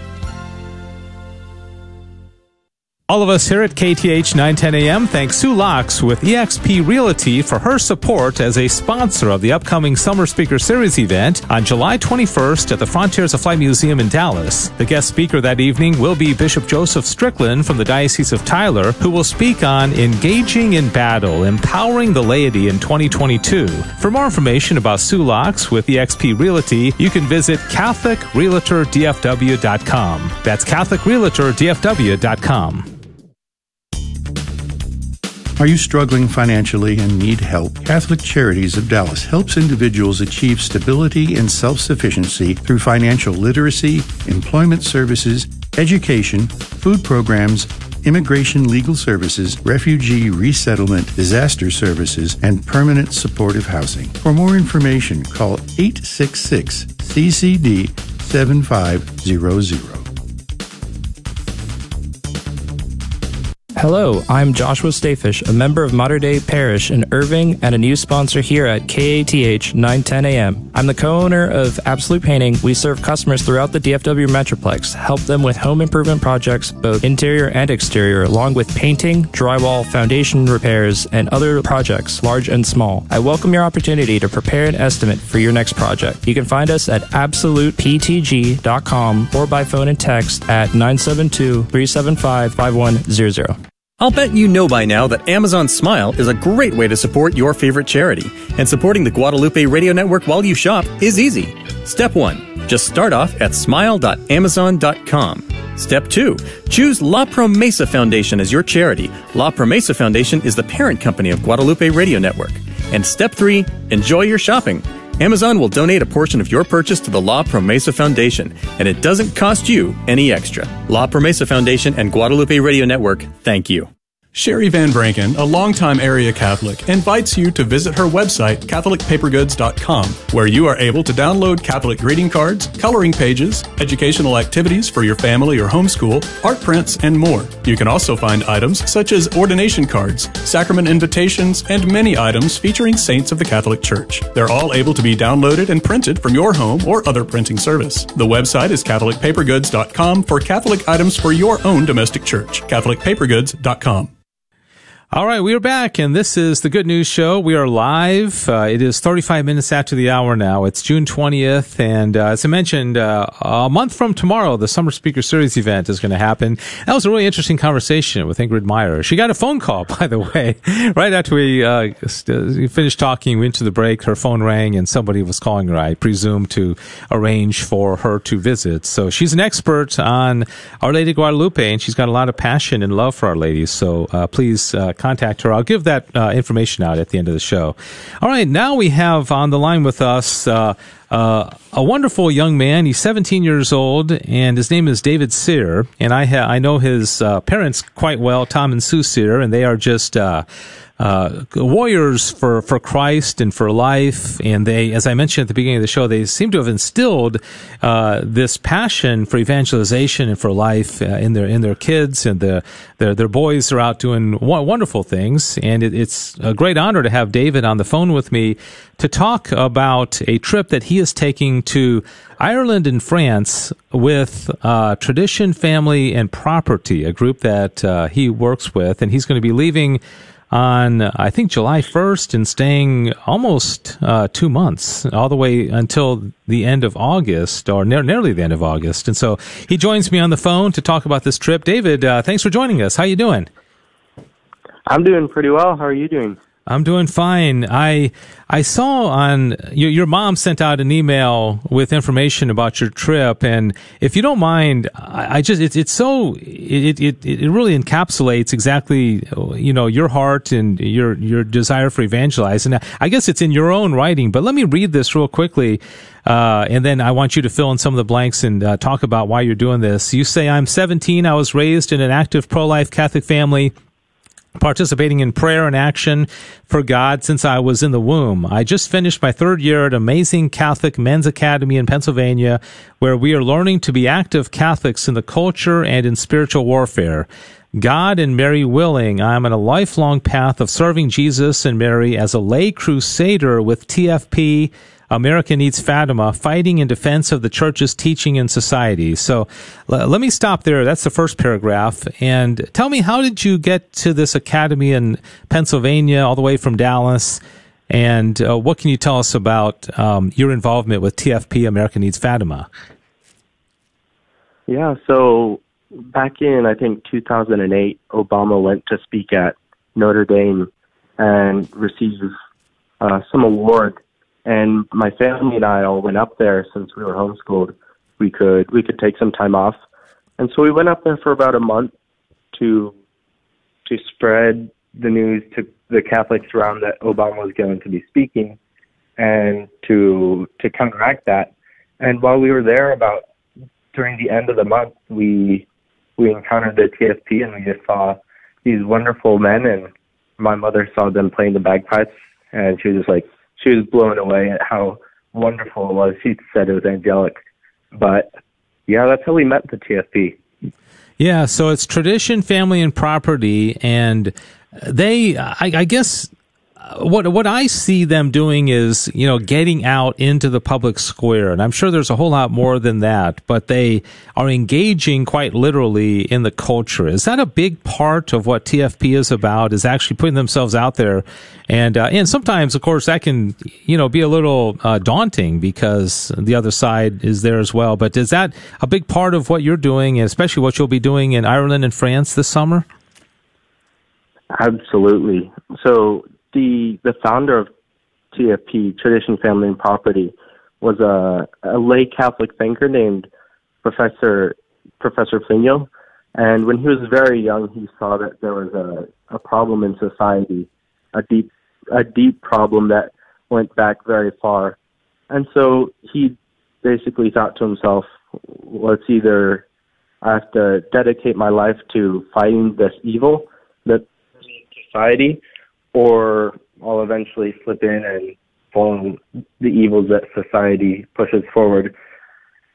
All of us here at KTH 910 AM thank Sue Locks with eXp Realty for her support as a sponsor of the upcoming Summer Speaker Series event on July 21st at the Frontiers of Flight Museum in Dallas. The guest speaker that evening will be Bishop Joseph Strickland from the Diocese of Tyler, who will speak on engaging in battle, empowering the laity in 2022. For more information about Sue Locks with eXp Realty, you can visit CatholicRealtorDFW.com. That's CatholicRealtorDFW.com. Are you struggling financially and need help? Catholic Charities of Dallas helps individuals achieve stability and self sufficiency through financial literacy, employment services, education, food programs, immigration legal services, refugee resettlement, disaster services, and permanent supportive housing. For more information, call 866 CCD 7500. Hello, I'm Joshua Stayfish, a member of Modern Day Parish in Irving and a new sponsor here at KATH 910 AM. I'm the co-owner of Absolute Painting. We serve customers throughout the DFW Metroplex, help them with home improvement projects, both interior and exterior, along with painting, drywall, foundation repairs, and other projects, large and small. I welcome your opportunity to prepare an estimate for your next project. You can find us at absoluteptg.com or by phone and text at 972 375 5100. I'll bet you know by now that Amazon Smile is a great way to support your favorite charity, and supporting the Guadalupe Radio Network while you shop is easy. Step 1. Just start off at smile.amazon.com. Step 2. Choose La Promesa Foundation as your charity. La Promesa Foundation is the parent company of Guadalupe Radio Network. And step 3. Enjoy your shopping. Amazon will donate a portion of your purchase to the La Promesa Foundation, and it doesn't cost you any extra. La Promesa Foundation and Guadalupe Radio Network, thank you. Sherry Van Branken, a longtime area Catholic, invites you to visit her website, CatholicPaperGoods.com, where you are able to download Catholic greeting cards, coloring pages, educational activities for your family or homeschool, art prints, and more. You can also find items such as ordination cards, sacrament invitations, and many items featuring saints of the Catholic Church. They're all able to be downloaded and printed from your home or other printing service. The website is CatholicPaperGoods.com for Catholic items for your own domestic church. CatholicPaperGoods.com. All right, we are back, and this is the Good News Show. We are live. Uh, it is 35 minutes after the hour now. It's June 20th, and uh, as I mentioned, uh, a month from tomorrow, the Summer Speaker Series event is going to happen. That was a really interesting conversation with Ingrid Meyer. She got a phone call, by the way, right after we, uh, uh, finished talking. We went to the break. Her phone rang, and somebody was calling her, I presume, to arrange for her to visit. So she's an expert on Our Lady Guadalupe, and she's got a lot of passion and love for Our Lady. So uh, please contact her. I'll give that uh, information out at the end of the show. All right, now we have on the line with us uh, uh, a wonderful young man. He's 17 years old, and his name is David Sear. And I ha- I know his parents quite well, Tom and Sue Sear, and they are just uh, warriors for, for Christ and for life. And they, as I mentioned at the beginning of the show, they seem to have instilled uh, this passion for evangelization and for life uh, in their in their kids and the, their their boys are out doing wonderful things. And it, it's a great honor to have David on the phone with me to talk about a trip that he is taking to Ireland and France with uh, Tradition, Family, and Property, a group that uh, he works with, and he's going to be leaving on I think July 1st and staying almost uh, two months, all the way until the end of August or ne- nearly the end of August. And so he joins me on the phone to talk about this trip. David, uh, thanks for joining us. How you doing? I'm doing pretty well. How are you doing? I'm doing fine. I I saw on your, your mom sent out an email with information about your trip, and if you don't mind, I, I just it's it's so it, it it really encapsulates exactly you know your heart and your your desire for evangelizing. I guess it's in your own writing, but let me read this real quickly. Uh, and then I want you to fill in some of the blanks and uh, talk about why you're doing this. You say, I'm 17. I was raised in an active pro-life Catholic family participating in prayer and action for God since I was in the womb. I just finished my third year at Amazing Catholic Men's Academy in Pennsylvania, where we are learning to be active Catholics in the culture and in spiritual warfare. God and Mary willing, I am on a lifelong path of serving Jesus and Mary as a lay crusader with TFP America Needs Fatima, fighting in defense of the church's teaching and society. So l- let me stop there. That's the first paragraph. And tell me, how did you get to this academy in Pennsylvania, all the way from Dallas? And uh, what can you tell us about um, your involvement with TFP America Needs Fatima? Yeah, so back in, I think, 2008, Obama went to speak at Notre Dame and received uh, some award and my family and I all went up there since we were homeschooled. We could we could take some time off, and so we went up there for about a month to to spread the news to the Catholics around that Obama was going to be speaking, and to to counteract that. And while we were there, about during the end of the month, we we encountered the TFP and we just saw these wonderful men. And my mother saw them playing the bagpipes, and she was just like, she was blown away at how wonderful it was. She said it was angelic. But yeah, that's how we met the TFP. Yeah, so it's tradition, family, and property, and they, I, I guess, what what I see them doing is you know getting out into the public square, and I'm sure there's a whole lot more than that. But they are engaging quite literally in the culture. Is that a big part of what TFP is about? Is actually putting themselves out there, and uh, and sometimes, of course, that can you know be a little uh, daunting because the other side is there as well. But is that a big part of what you're doing, especially what you'll be doing in Ireland and France this summer? Absolutely. So the the founder of TFP, Tradition, Family, and Property, was a, a lay Catholic thinker named Professor Professor Plinio. And when he was very young, he saw that there was a, a problem in society, a deep a deep problem that went back very far. And so he basically thought to himself, let's either I have to dedicate my life to fighting this evil that society, or I'll eventually slip in and follow the evils that society pushes forward.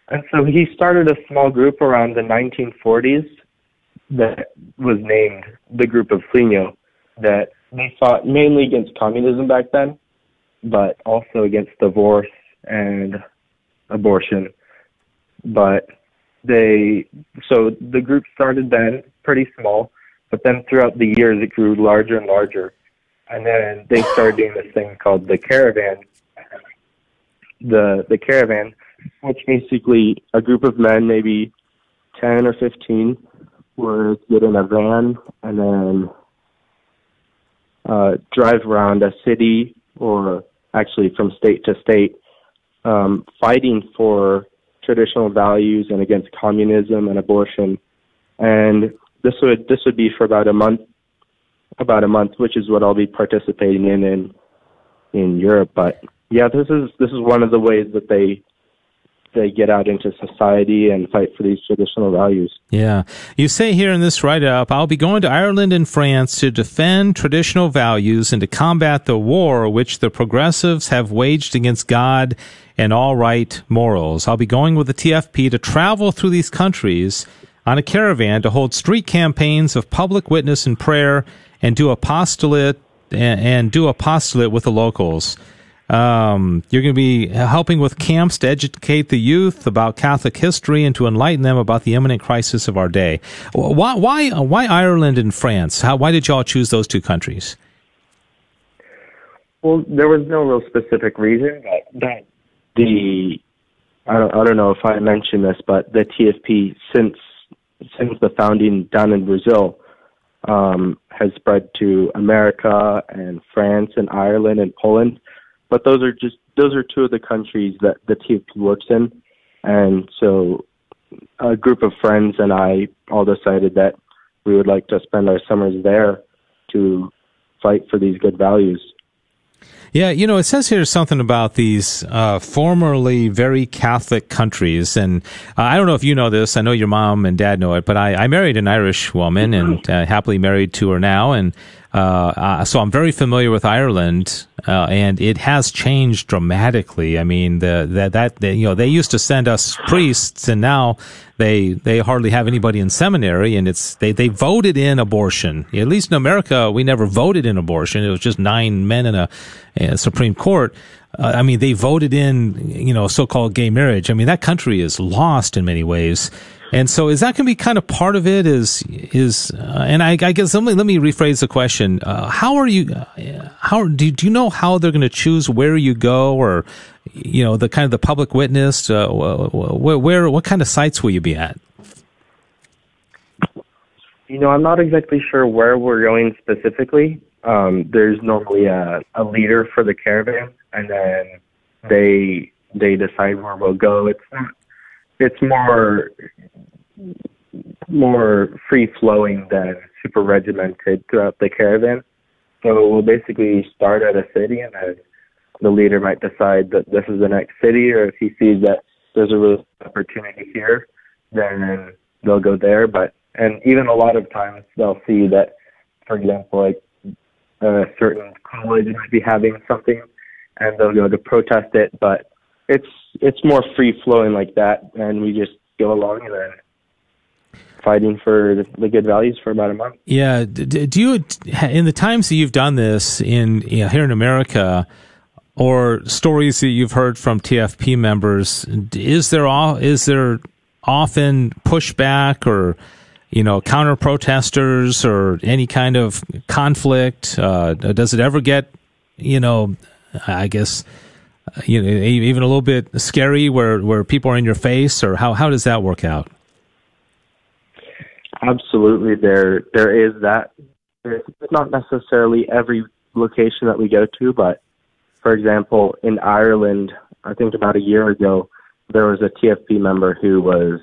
And so he started a small group around the 1940s that was named the Group of Plinio that they fought mainly against communism back then, but also against divorce and abortion. But they, so the group started then pretty small, but then throughout the years it grew larger and larger. And then they started doing this thing called the caravan. The the caravan, which basically a group of men, maybe ten or fifteen, would get in a van and then uh, drive around a city or actually from state to state, um, fighting for traditional values and against communism and abortion. And this would this would be for about a month, about a month, which is what I'll be participating in in in Europe. But yeah, this is this is one of the ways that they they get out into society and fight for these traditional values. Yeah. You say here in this write up, I'll be going to Ireland and France to defend traditional values and to combat the war which the progressives have waged against God and all right morals. I'll be going with the TFP to travel through these countries on a caravan to hold street campaigns of public witness and prayer and do apostolate and, and do apostolate with the locals. Um, you're going to be helping with camps to educate the youth about Catholic history and to enlighten them about the imminent crisis of our day. Why, why, why Ireland and France? How, why did y'all choose those two countries? Well, there was no real specific reason, but that the I don't, I don't know if I mentioned this, but the TFP since since the founding down in Brazil um, has spread to America and France and Ireland and Poland but those are just those are two of the countries that the TFP works in, and so a group of friends and I all decided that we would like to spend our summers there to fight for these good values. Yeah, you know, it says here something about these uh, formerly very Catholic countries, and uh, I don't know if you know this. I know your mom and dad know it, but I, I married an Irish woman and uh, happily married to her now, and uh, uh, so I'm very familiar with Ireland, uh, and it has changed dramatically. I mean, the, the that the, you know they used to send us priests, and now they they hardly have anybody in seminary, and it's they they voted in abortion. At least in America, we never voted in abortion. It was just nine men in a, a Supreme Court. Uh, I mean, they voted in, you know, so-called gay marriage. I mean, that country is lost in many ways. And so, is that going to be kind of part of it? Is is uh, and I, I, guess let me let me rephrase the question. Uh, how are you? Uh, how do do you know how they're going to choose where you go, or you know the kind of the public witness? Uh, where, where what kind of sites will you be at? You know, I'm not exactly sure where we're going specifically. Um, there's normally a, a leader for the caravan, and then they they decide where we'll go. It's it's more more free flowing than super regimented throughout the caravan. So we'll basically start at a city and then the leader might decide that this is the next city or if he sees that there's a real opportunity here, then they'll go there. But and even a lot of times they'll see that for example like a certain college might be having something and they'll go to protest it but it's it's more free flowing like that, and we just go along and then fighting for the good values for about a month. Yeah. Do you in the times that you've done this in you know, here in America? Or stories that you've heard from TFP members, is there all is there often pushback or you know counter protesters or any kind of conflict? Uh, does it ever get you know I guess you know, even a little bit scary where, where people are in your face or how, how does that work out? Absolutely. There, there is that. it's not necessarily every location that we go to, but for example, in Ireland, I think about a year ago, there was a TFP member who was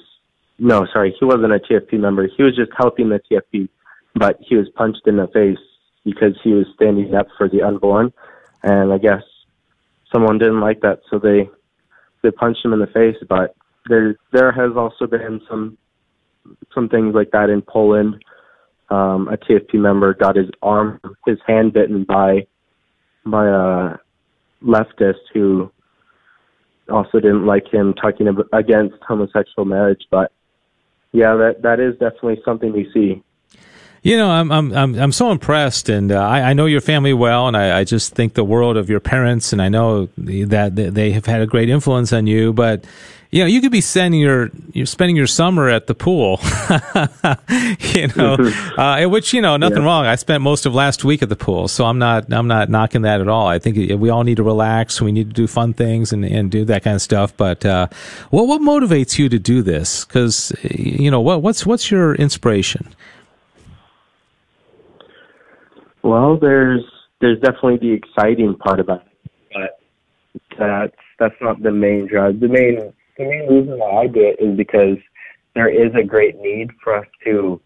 no, sorry, he wasn't a TFP member. He was just helping the TFP, but he was punched in the face because he was standing up for the unborn, and I guess someone didn't like that, so they they punched him in the face. But there there has also been some some things like that in Poland. Um, a TFP member got his arm, his hand bitten by by a leftist who also didn't like him talking against homosexual marriage. But yeah, that that is definitely something we see. You know, I'm I'm I'm I'm so impressed, and uh, I, I know your family well, and I, I just think the world of your parents, and I know that they have had a great influence on you. But you know, you could be spending your you're spending your summer at the pool, you know, uh, which you know nothing yeah. wrong. I spent most of last week at the pool, so I'm not I'm not knocking that at all. I think we all need to relax. We need to do fun things and, and do that kind of stuff. But uh, what what motivates you to do this? Because you know what what's what's your inspiration? Well, there's there's definitely the exciting part about it, but that's that's not the main drive. The main the main reason why I do it is because there is a great need for us to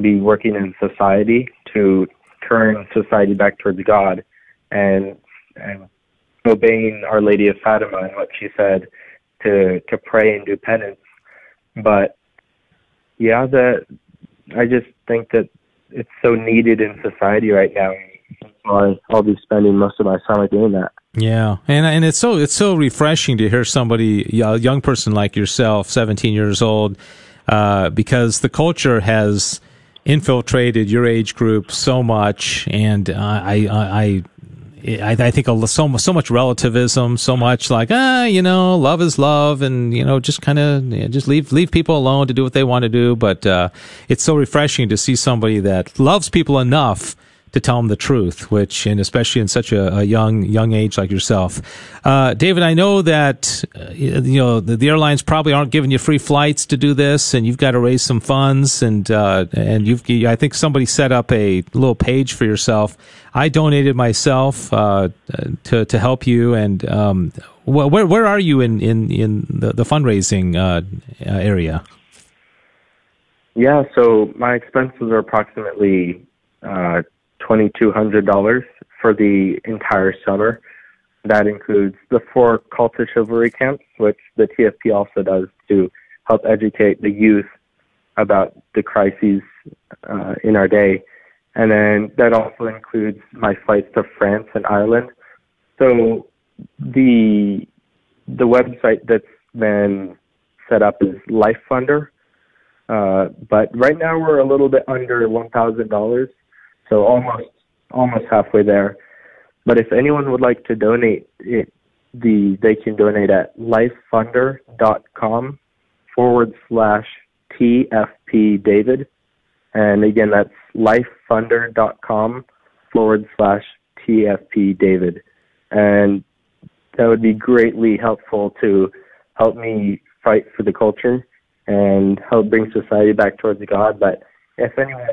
be working in society to turn society back towards God and and obeying Our Lady of Fatima and what she said to to pray and do penance. But yeah, that I just think that it's so needed in society right now. I'll be spending most of my summer doing that. Yeah, and and it's so it's so refreshing to hear somebody a young person like yourself, 17 years old, uh, because the culture has infiltrated your age group so much, and uh, I I I, I think so so much relativism, so much like ah, you know, love is love, and you know, just kind of just leave leave people alone to do what they want to do. But uh, it's so refreshing to see somebody that loves people enough to tell them the truth, which, and especially in such a, a young young age like yourself, uh, David. I know that uh, you know the, the, airlines probably aren't giving you free flights to do this, and you've got to raise some funds, and uh, and you've I think somebody set up a little page for yourself. I donated myself uh, to to help you, and um, where where are you in in in the, the fundraising uh, area? Yeah, so my expenses are approximately uh, $2,200 for the entire summer. That includes the four call to chivalry camps, which the TFP also does to help educate the youth about the crises uh, in our day. And then that also includes my flights to France and Ireland. So the the website that's been set up is Life Funder. Uh, but right now we're a little bit under one thousand dollars so almost almost halfway there. But if anyone would like to donate, it, the they can donate at lifefunder.com forward slash TFP David. And again, that's lifefunder.com forward slash TFP David. And that would be greatly helpful to help me fight for the culture and help bring society back towards God. But if anyone,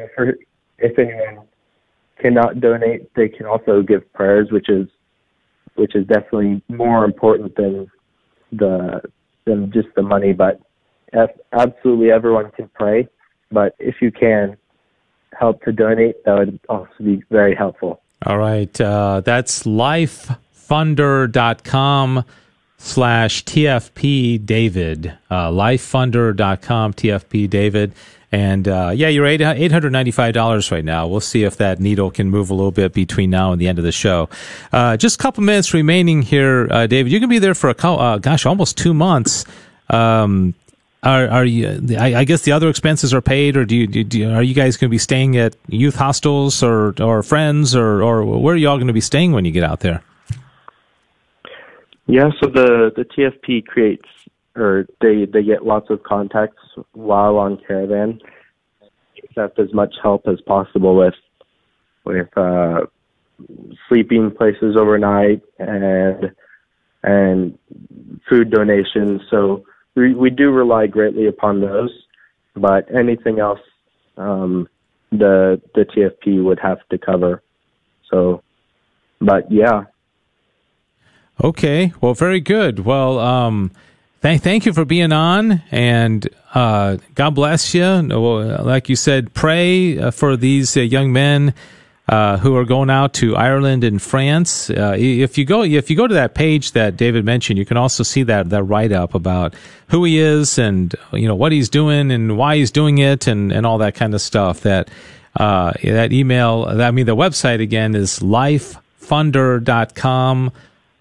if anyone cannot donate, they can also give prayers, which is which is definitely more important than the than just the money. But absolutely everyone can pray. But if you can help to donate, that would also be very helpful. All right, uh, that's lifefunder.com slash TFP David. Uh, lifefunder.com TFP David. And uh, yeah, you're eight hundred ninety five dollars right now. We'll see if that needle can move a little bit between now and the end of the show. Uh, just a couple minutes remaining here, uh, David. You're gonna be there for a uh, gosh, almost two months. Um, are are you? I, I, guess the other expenses are paid, or do you, do are you guys going to be staying at youth hostels or or friends, or or where are you all going to be staying when you get out there? Yeah, so the the TFP creates or they they get lots of contacts while on caravan, accept as much help as possible with with uh, sleeping places overnight and and food donations. So we we do rely greatly upon those, but anything else, um, the the TFP would have to cover. So, but yeah. Okay. Well, very good. Well, um, thank thank you for being on, and uh, God bless you. Like you said, pray uh, for these uh, young men. Uh, who are going out to Ireland and France? Uh, if you go, if you go to that page that David mentioned, you can also see that that write up about who he is and you know what he's doing and why he's doing it and and all that kind of stuff. That uh, that email, I mean, the website again is lifefunder.com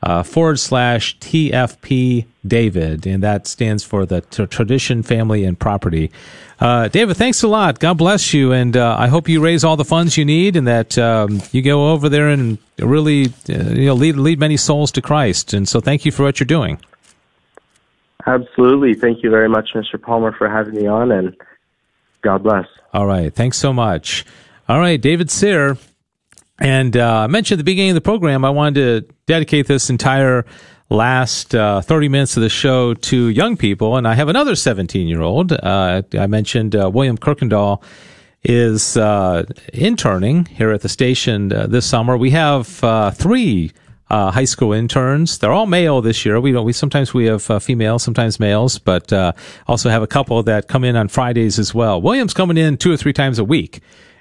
uh, forward slash TFP David, and that stands for the t- Tradition, Family, and Property. Uh, David, thanks a lot. God bless you, and uh, I hope you raise all the funds you need, and that um, you go over there and really, uh, you know, lead lead many souls to Christ. And so, thank you for what you're doing. Absolutely, thank you very much, Mr. Palmer, for having me on, and God bless. All right, thanks so much. All right, David Sear. And uh, I mentioned at the beginning of the program, I wanted to dedicate this entire last uh, 30 minutes of the show to young people. And I have another 17 year old. Uh, I mentioned uh, William Kirkendall is uh, interning here at the station uh, this summer. We have three high school interns. They're all male this year. We don't. We sometimes we have females, sometimes males, but also have a couple that come in on Fridays as well. William's coming in two or three times a week.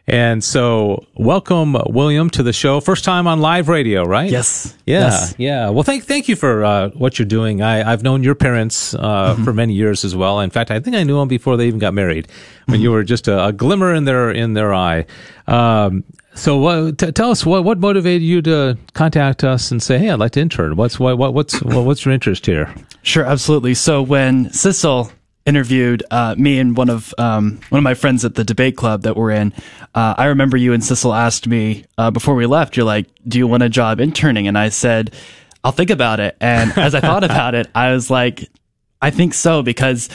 And so, welcome, William, to the show. First time on live radio, right? Yes. Yeah. Yes. Yeah. Well, thank thank you for uh, what you're doing. I, I've known your parents uh, mm-hmm. for many years as well. In fact, I think I knew them before they even got married. When mm-hmm. you were just a, a, glimmer in their in their eye. Um, so, uh, t- tell us what what motivated you to contact us and say, "Hey, I'd like to intern." What's what, what what's what's your interest here? Sure, absolutely. So when Sissel interviewed uh, me and one of um, one of my friends at the debate club that we're in. Uh, I remember you and Sissel asked me uh, before we left. You're like, "Do you want a job interning?" And I said, "I'll think about it." And as I thought about it, I was like, "I think so," because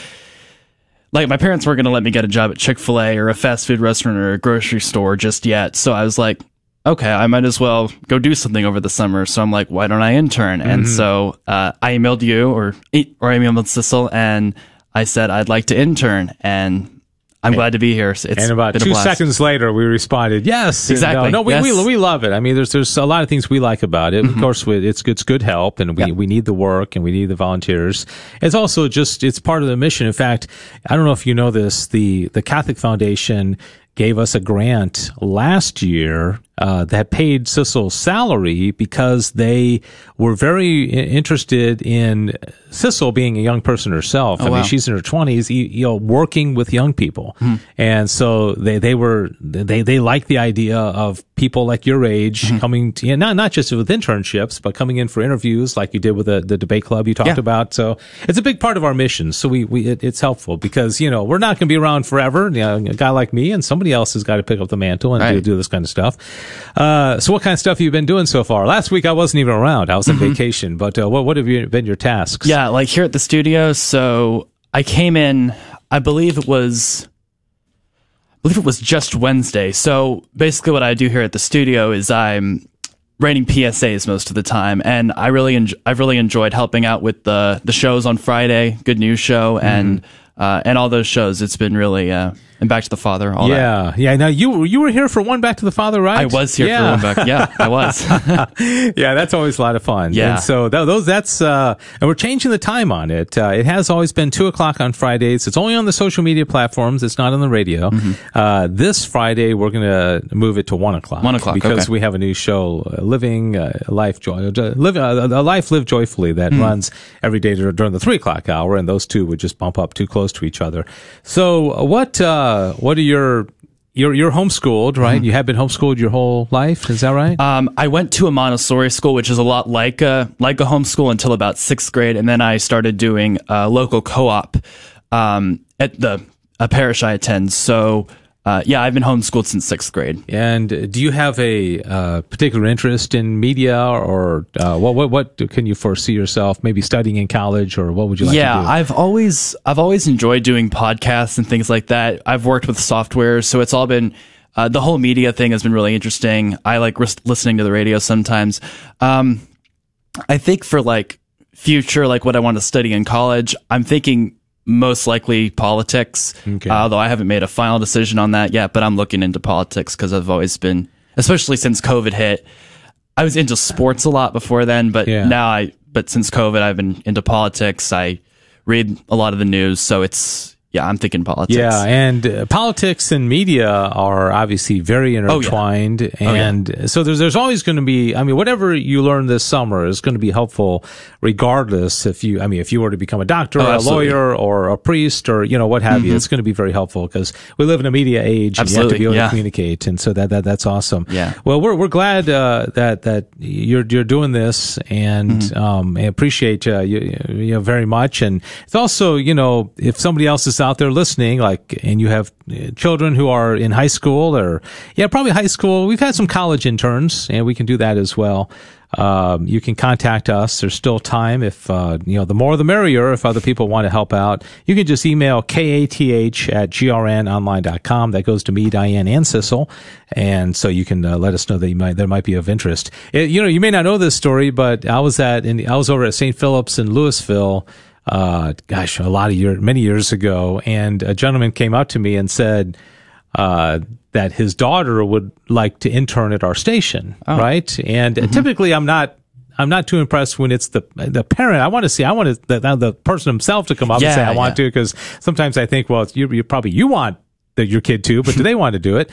like my parents weren't going to let me get a job at Chick Fil A or a fast food restaurant or a grocery store just yet. So I was like, okay, I might as well go do something over the summer. So I'm like, why don't I intern? Mm-hmm. And so uh, I emailed you or or I emailed Sissel and I said I'd like to intern, and I'm glad to be here. It's and about two seconds later, we responded, "Yes, exactly. And, uh, no, we, yes. we we love it. I mean, there's there's a lot of things we like about it. Mm-hmm. Of course, it's it's good help, and we yeah. we need the work, and we need the volunteers. It's also just it's part of the mission. In fact, I don't know if you know this, the the Catholic Foundation gave us a grant last year uh, that paid Sissel's salary because they were very interested in Sissel being a young person herself. Oh, I wow. mean, she's in her twenties, you know, working with young people, mm. and so they they were they they like the idea of people like your age mm-hmm. coming to you know, not not just with internships, but coming in for interviews like you did with the, the debate club you talked yeah. about. So it's a big part of our mission. So we we it, it's helpful because you know we're not going to be around forever. You know, a guy like me and somebody else has got to pick up the mantle and right. do, do this kind of stuff. Uh, so what kind of stuff have you been doing so far? Last week I wasn't even around. I was on mm-hmm. vacation. But uh, what what have you, been your tasks? Yeah, like here at the studio. So I came in. I believe it was. I believe it was just Wednesday. So basically, what I do here at the studio is I'm writing PSAs most of the time, and I really enjoy, I've really enjoyed helping out with the the shows on Friday, Good News Show, and mm-hmm. uh, and all those shows. It's been really uh, and Back to the Father. All yeah, that. yeah. Now you you were here for one Back to the Father, right? I was here yeah. for one Back. Yeah, I was. yeah, that's always a lot of fun. Yeah. And so those that's uh, and we're changing the time on it. Uh, it has always been two o'clock on Fridays. It's only on the social media platforms. It's not on the radio. Mm-hmm. Uh, this Friday we're going to move it to one o'clock. One o'clock because okay. we have a new show, uh, Living uh, Life Joy, uh, live a life lived joyfully that mm. runs every day during the three o'clock hour, and those two would just bump up too close to each other. So what what are your you're you're homeschooled, right? Mm-hmm. You have been homeschooled your whole life. Is that right? Um, I went to a Montessori school, which is a lot like a like a homeschool until about sixth grade, and then I started doing a local co-op um, at the a parish I attend. So uh, yeah, I've been homeschooled since sixth grade. And do you have a uh, particular interest in media, or uh, what, what, what can you foresee yourself maybe studying in college, or what would you like yeah, to do? I've always I've always enjoyed doing podcasts and things like that. I've worked with software, so it's all been uh, the whole media thing has been really interesting. I like listening to the radio sometimes. Um, I think for like future, like what I want to study in college, I'm thinking most likely politics. Okay. Uh, although I haven't made a final decision on that yet, but I'm looking into politics because I've always been, especially since COVID hit. I was into sports a lot before then, but Yeah. now I, but since COVID, I've been into politics. I read a lot of the news, so it's yeah, I'm thinking politics. Yeah, and uh, politics and media are obviously very intertwined, Oh, yeah. and so there's there's always going to be. I mean, whatever you learn this summer is going to be helpful, regardless if you. I mean, if you were to become a doctor, Oh, or a lawyer, or a priest, or you know what have you, Mhm. it's going to be very helpful because we live in a media age. and You have to Absolutely, be able yeah. to communicate, and so that, that that's awesome. Yeah. Well, we're we're glad uh, that that you're you're doing this, and Mm-hmm. um, I appreciate uh, you, you know very much. And it's also you know if somebody else is out there listening, like, and you have uh, children who are in high school or yeah, probably high school. We've had some college interns, and we can do that as well. Um, you can contact us. There's still time. If, uh, you know, the more the merrier. If other people want to help out, you can just email kath at grnonline.com. That goes to me, Diane, and Sissel. And so you can uh, let us know that you might, there might be of interest. It, you know, you may not know this story, but I was at, in, I was over at St. Philip's in Lewisville, uh, gosh, a lot of years, many years ago. And a gentleman came up to me and said, uh, that his daughter would like to intern at our station, right? And typically, I'm not. I'm not too impressed when it's the the parent. I want to see. I want to, the, the person himself to come up and say I want yeah. to because sometimes I think, well, it's you, you probably you want the, your kid to, but do they want to do it?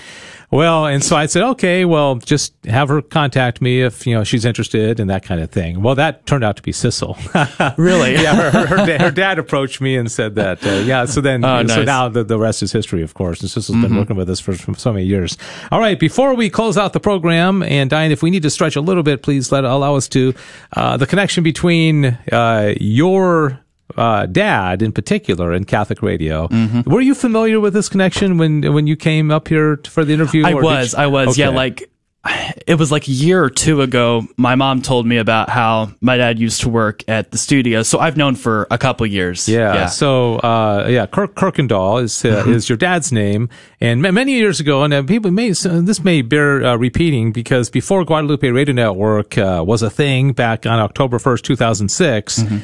Well, and so I said, okay, well, just have her contact me if you know she's interested and that kind of thing. Well, that turned out to be Sissel. Really? yeah, her, her, her, her dad approached me and said that. Uh, yeah, so then, Oh, so now the, the rest is history, of course. And Sissel's been working with us for, for so many years. All right, before we close out the program, and Diane, if we need to stretch a little bit, please let allow us to. Uh, the connection between uh, your uh, dad, in particular, in Catholic radio. Were you familiar with this connection when when you came up here for the interview? I was, you- I was, yeah, like it was like a year or two ago. My mom told me about how my dad used to work at the studio, so I've known for a couple years. Yeah. yeah. So, uh, yeah, Kirk Kirkendall is uh, Mm-hmm. is your dad's name, and ma- many years ago, and uh, people may this may bear uh, repeating because before Guadalupe Radio Network uh, was a thing back on October first, two thousand six. Mm-hmm.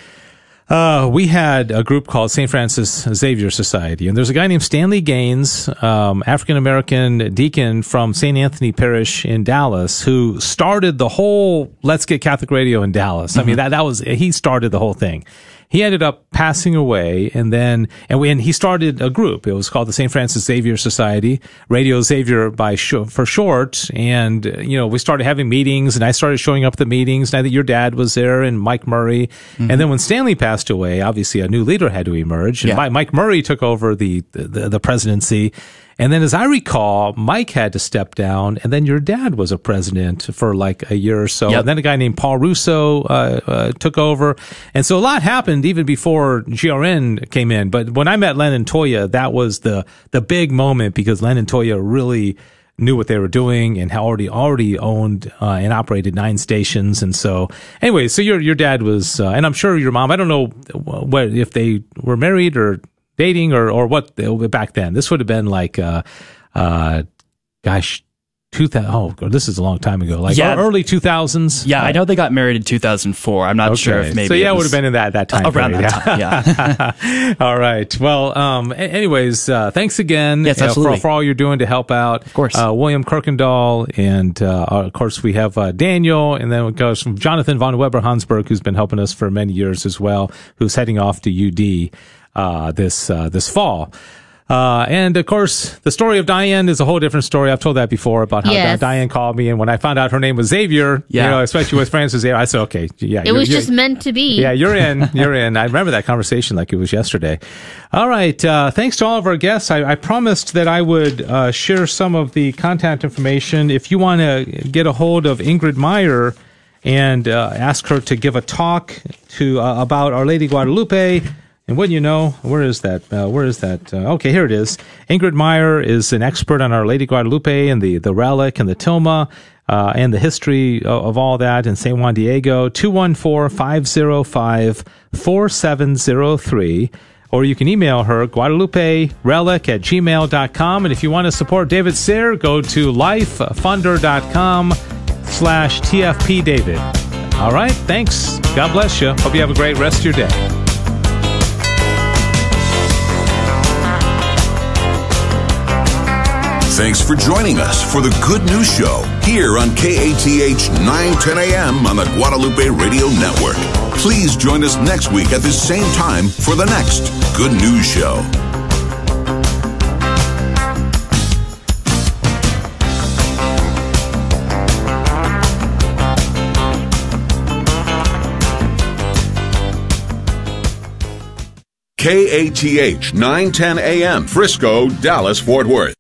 Uh, we had a group called St. Francis Xavier Society, and there's a guy named Stanley Gaines, um, African American deacon from St. Anthony Parish in Dallas, who started the whole Let's Get Catholic Radio in Dallas. I mean, that, that was, he started the whole thing. He ended up passing away, and then, and we, and he started a group. It was called the St. Francis Xavier Society, Radio Xavier by sh- for short. And, you know, we started having meetings, and I started showing up at the meetings, and I think your dad was there, and Mike Murray. Mm-hmm. And then when Stanley passed away, obviously a new leader had to emerge, and Yeah. Mi- Mike Murray took over the, the, the presidency. And then, as I recall, Mike had to step down, and then your dad was a president for like a year or so. Yep. And then a guy named Paul Russo uh, uh, took over, and so a lot happened even before GRN came in. But when I met Len and Toya, that was the the big moment because Len and Toya really knew what they were doing and had already already owned uh, and operated nine stations. And so, anyway, so your your dad was, uh, and I'm sure your mom. I don't know what if they were married or dating or or what back then. This would have been like, uh, uh, gosh, two thousand. Oh, this is a long time ago. Like Yeah. early two thousands. Yeah, I know they got married in 2004. I'm not sure if maybe so. Yeah, it would have been in that that time around period. that time. Yeah. all right. Well, um, anyways, uh, thanks again Yes, uh, for, absolutely. for all you're doing to help out. Of course. Uh, William Kirkendall, and uh, of course we have uh, Daniel, and then it goes from Jonathan von Weber Hansberg, who's been helping us for many years as well, who's heading off to UD uh, this uh, this fall. Uh, and of course, the story of Diane is a whole different story. I've told that before about how Yes. Diane called me, and when I found out her name was Xavier, Yeah. you know, especially with Francis Xavier, I said, okay, yeah, It was just meant to be. yeah, you're in. You're in. I remember that conversation like it was yesterday. All right. Uh, thanks to all of our guests. I, I promised that I would uh, share some of the contact information. If you want to get a hold of Ingrid Meyer and uh, ask her to give a talk to uh, about Our Lady Guadalupe. And wouldn't you know, where is that? Uh, where is that? Uh, okay, here it is. Ingrid Meyer is an expert on Our Lady Guadalupe and the, the relic and the tilma uh, and the history of, of all that in San Juan Diego, 214-505-4703. Or you can email her, Guadalupe Relic at gmail.com. And if you want to support David Sayre, go to lifefunder.com slash TFP David. All right, thanks. God bless you. Hope you have a great rest of your day. Thanks for joining us for the Good News Show here on KATH 910 AM on the Guadalupe Radio Network. Please join us next week at the same time for the next Good News Show. KATH 910 AM, Frisco, Dallas, Fort Worth.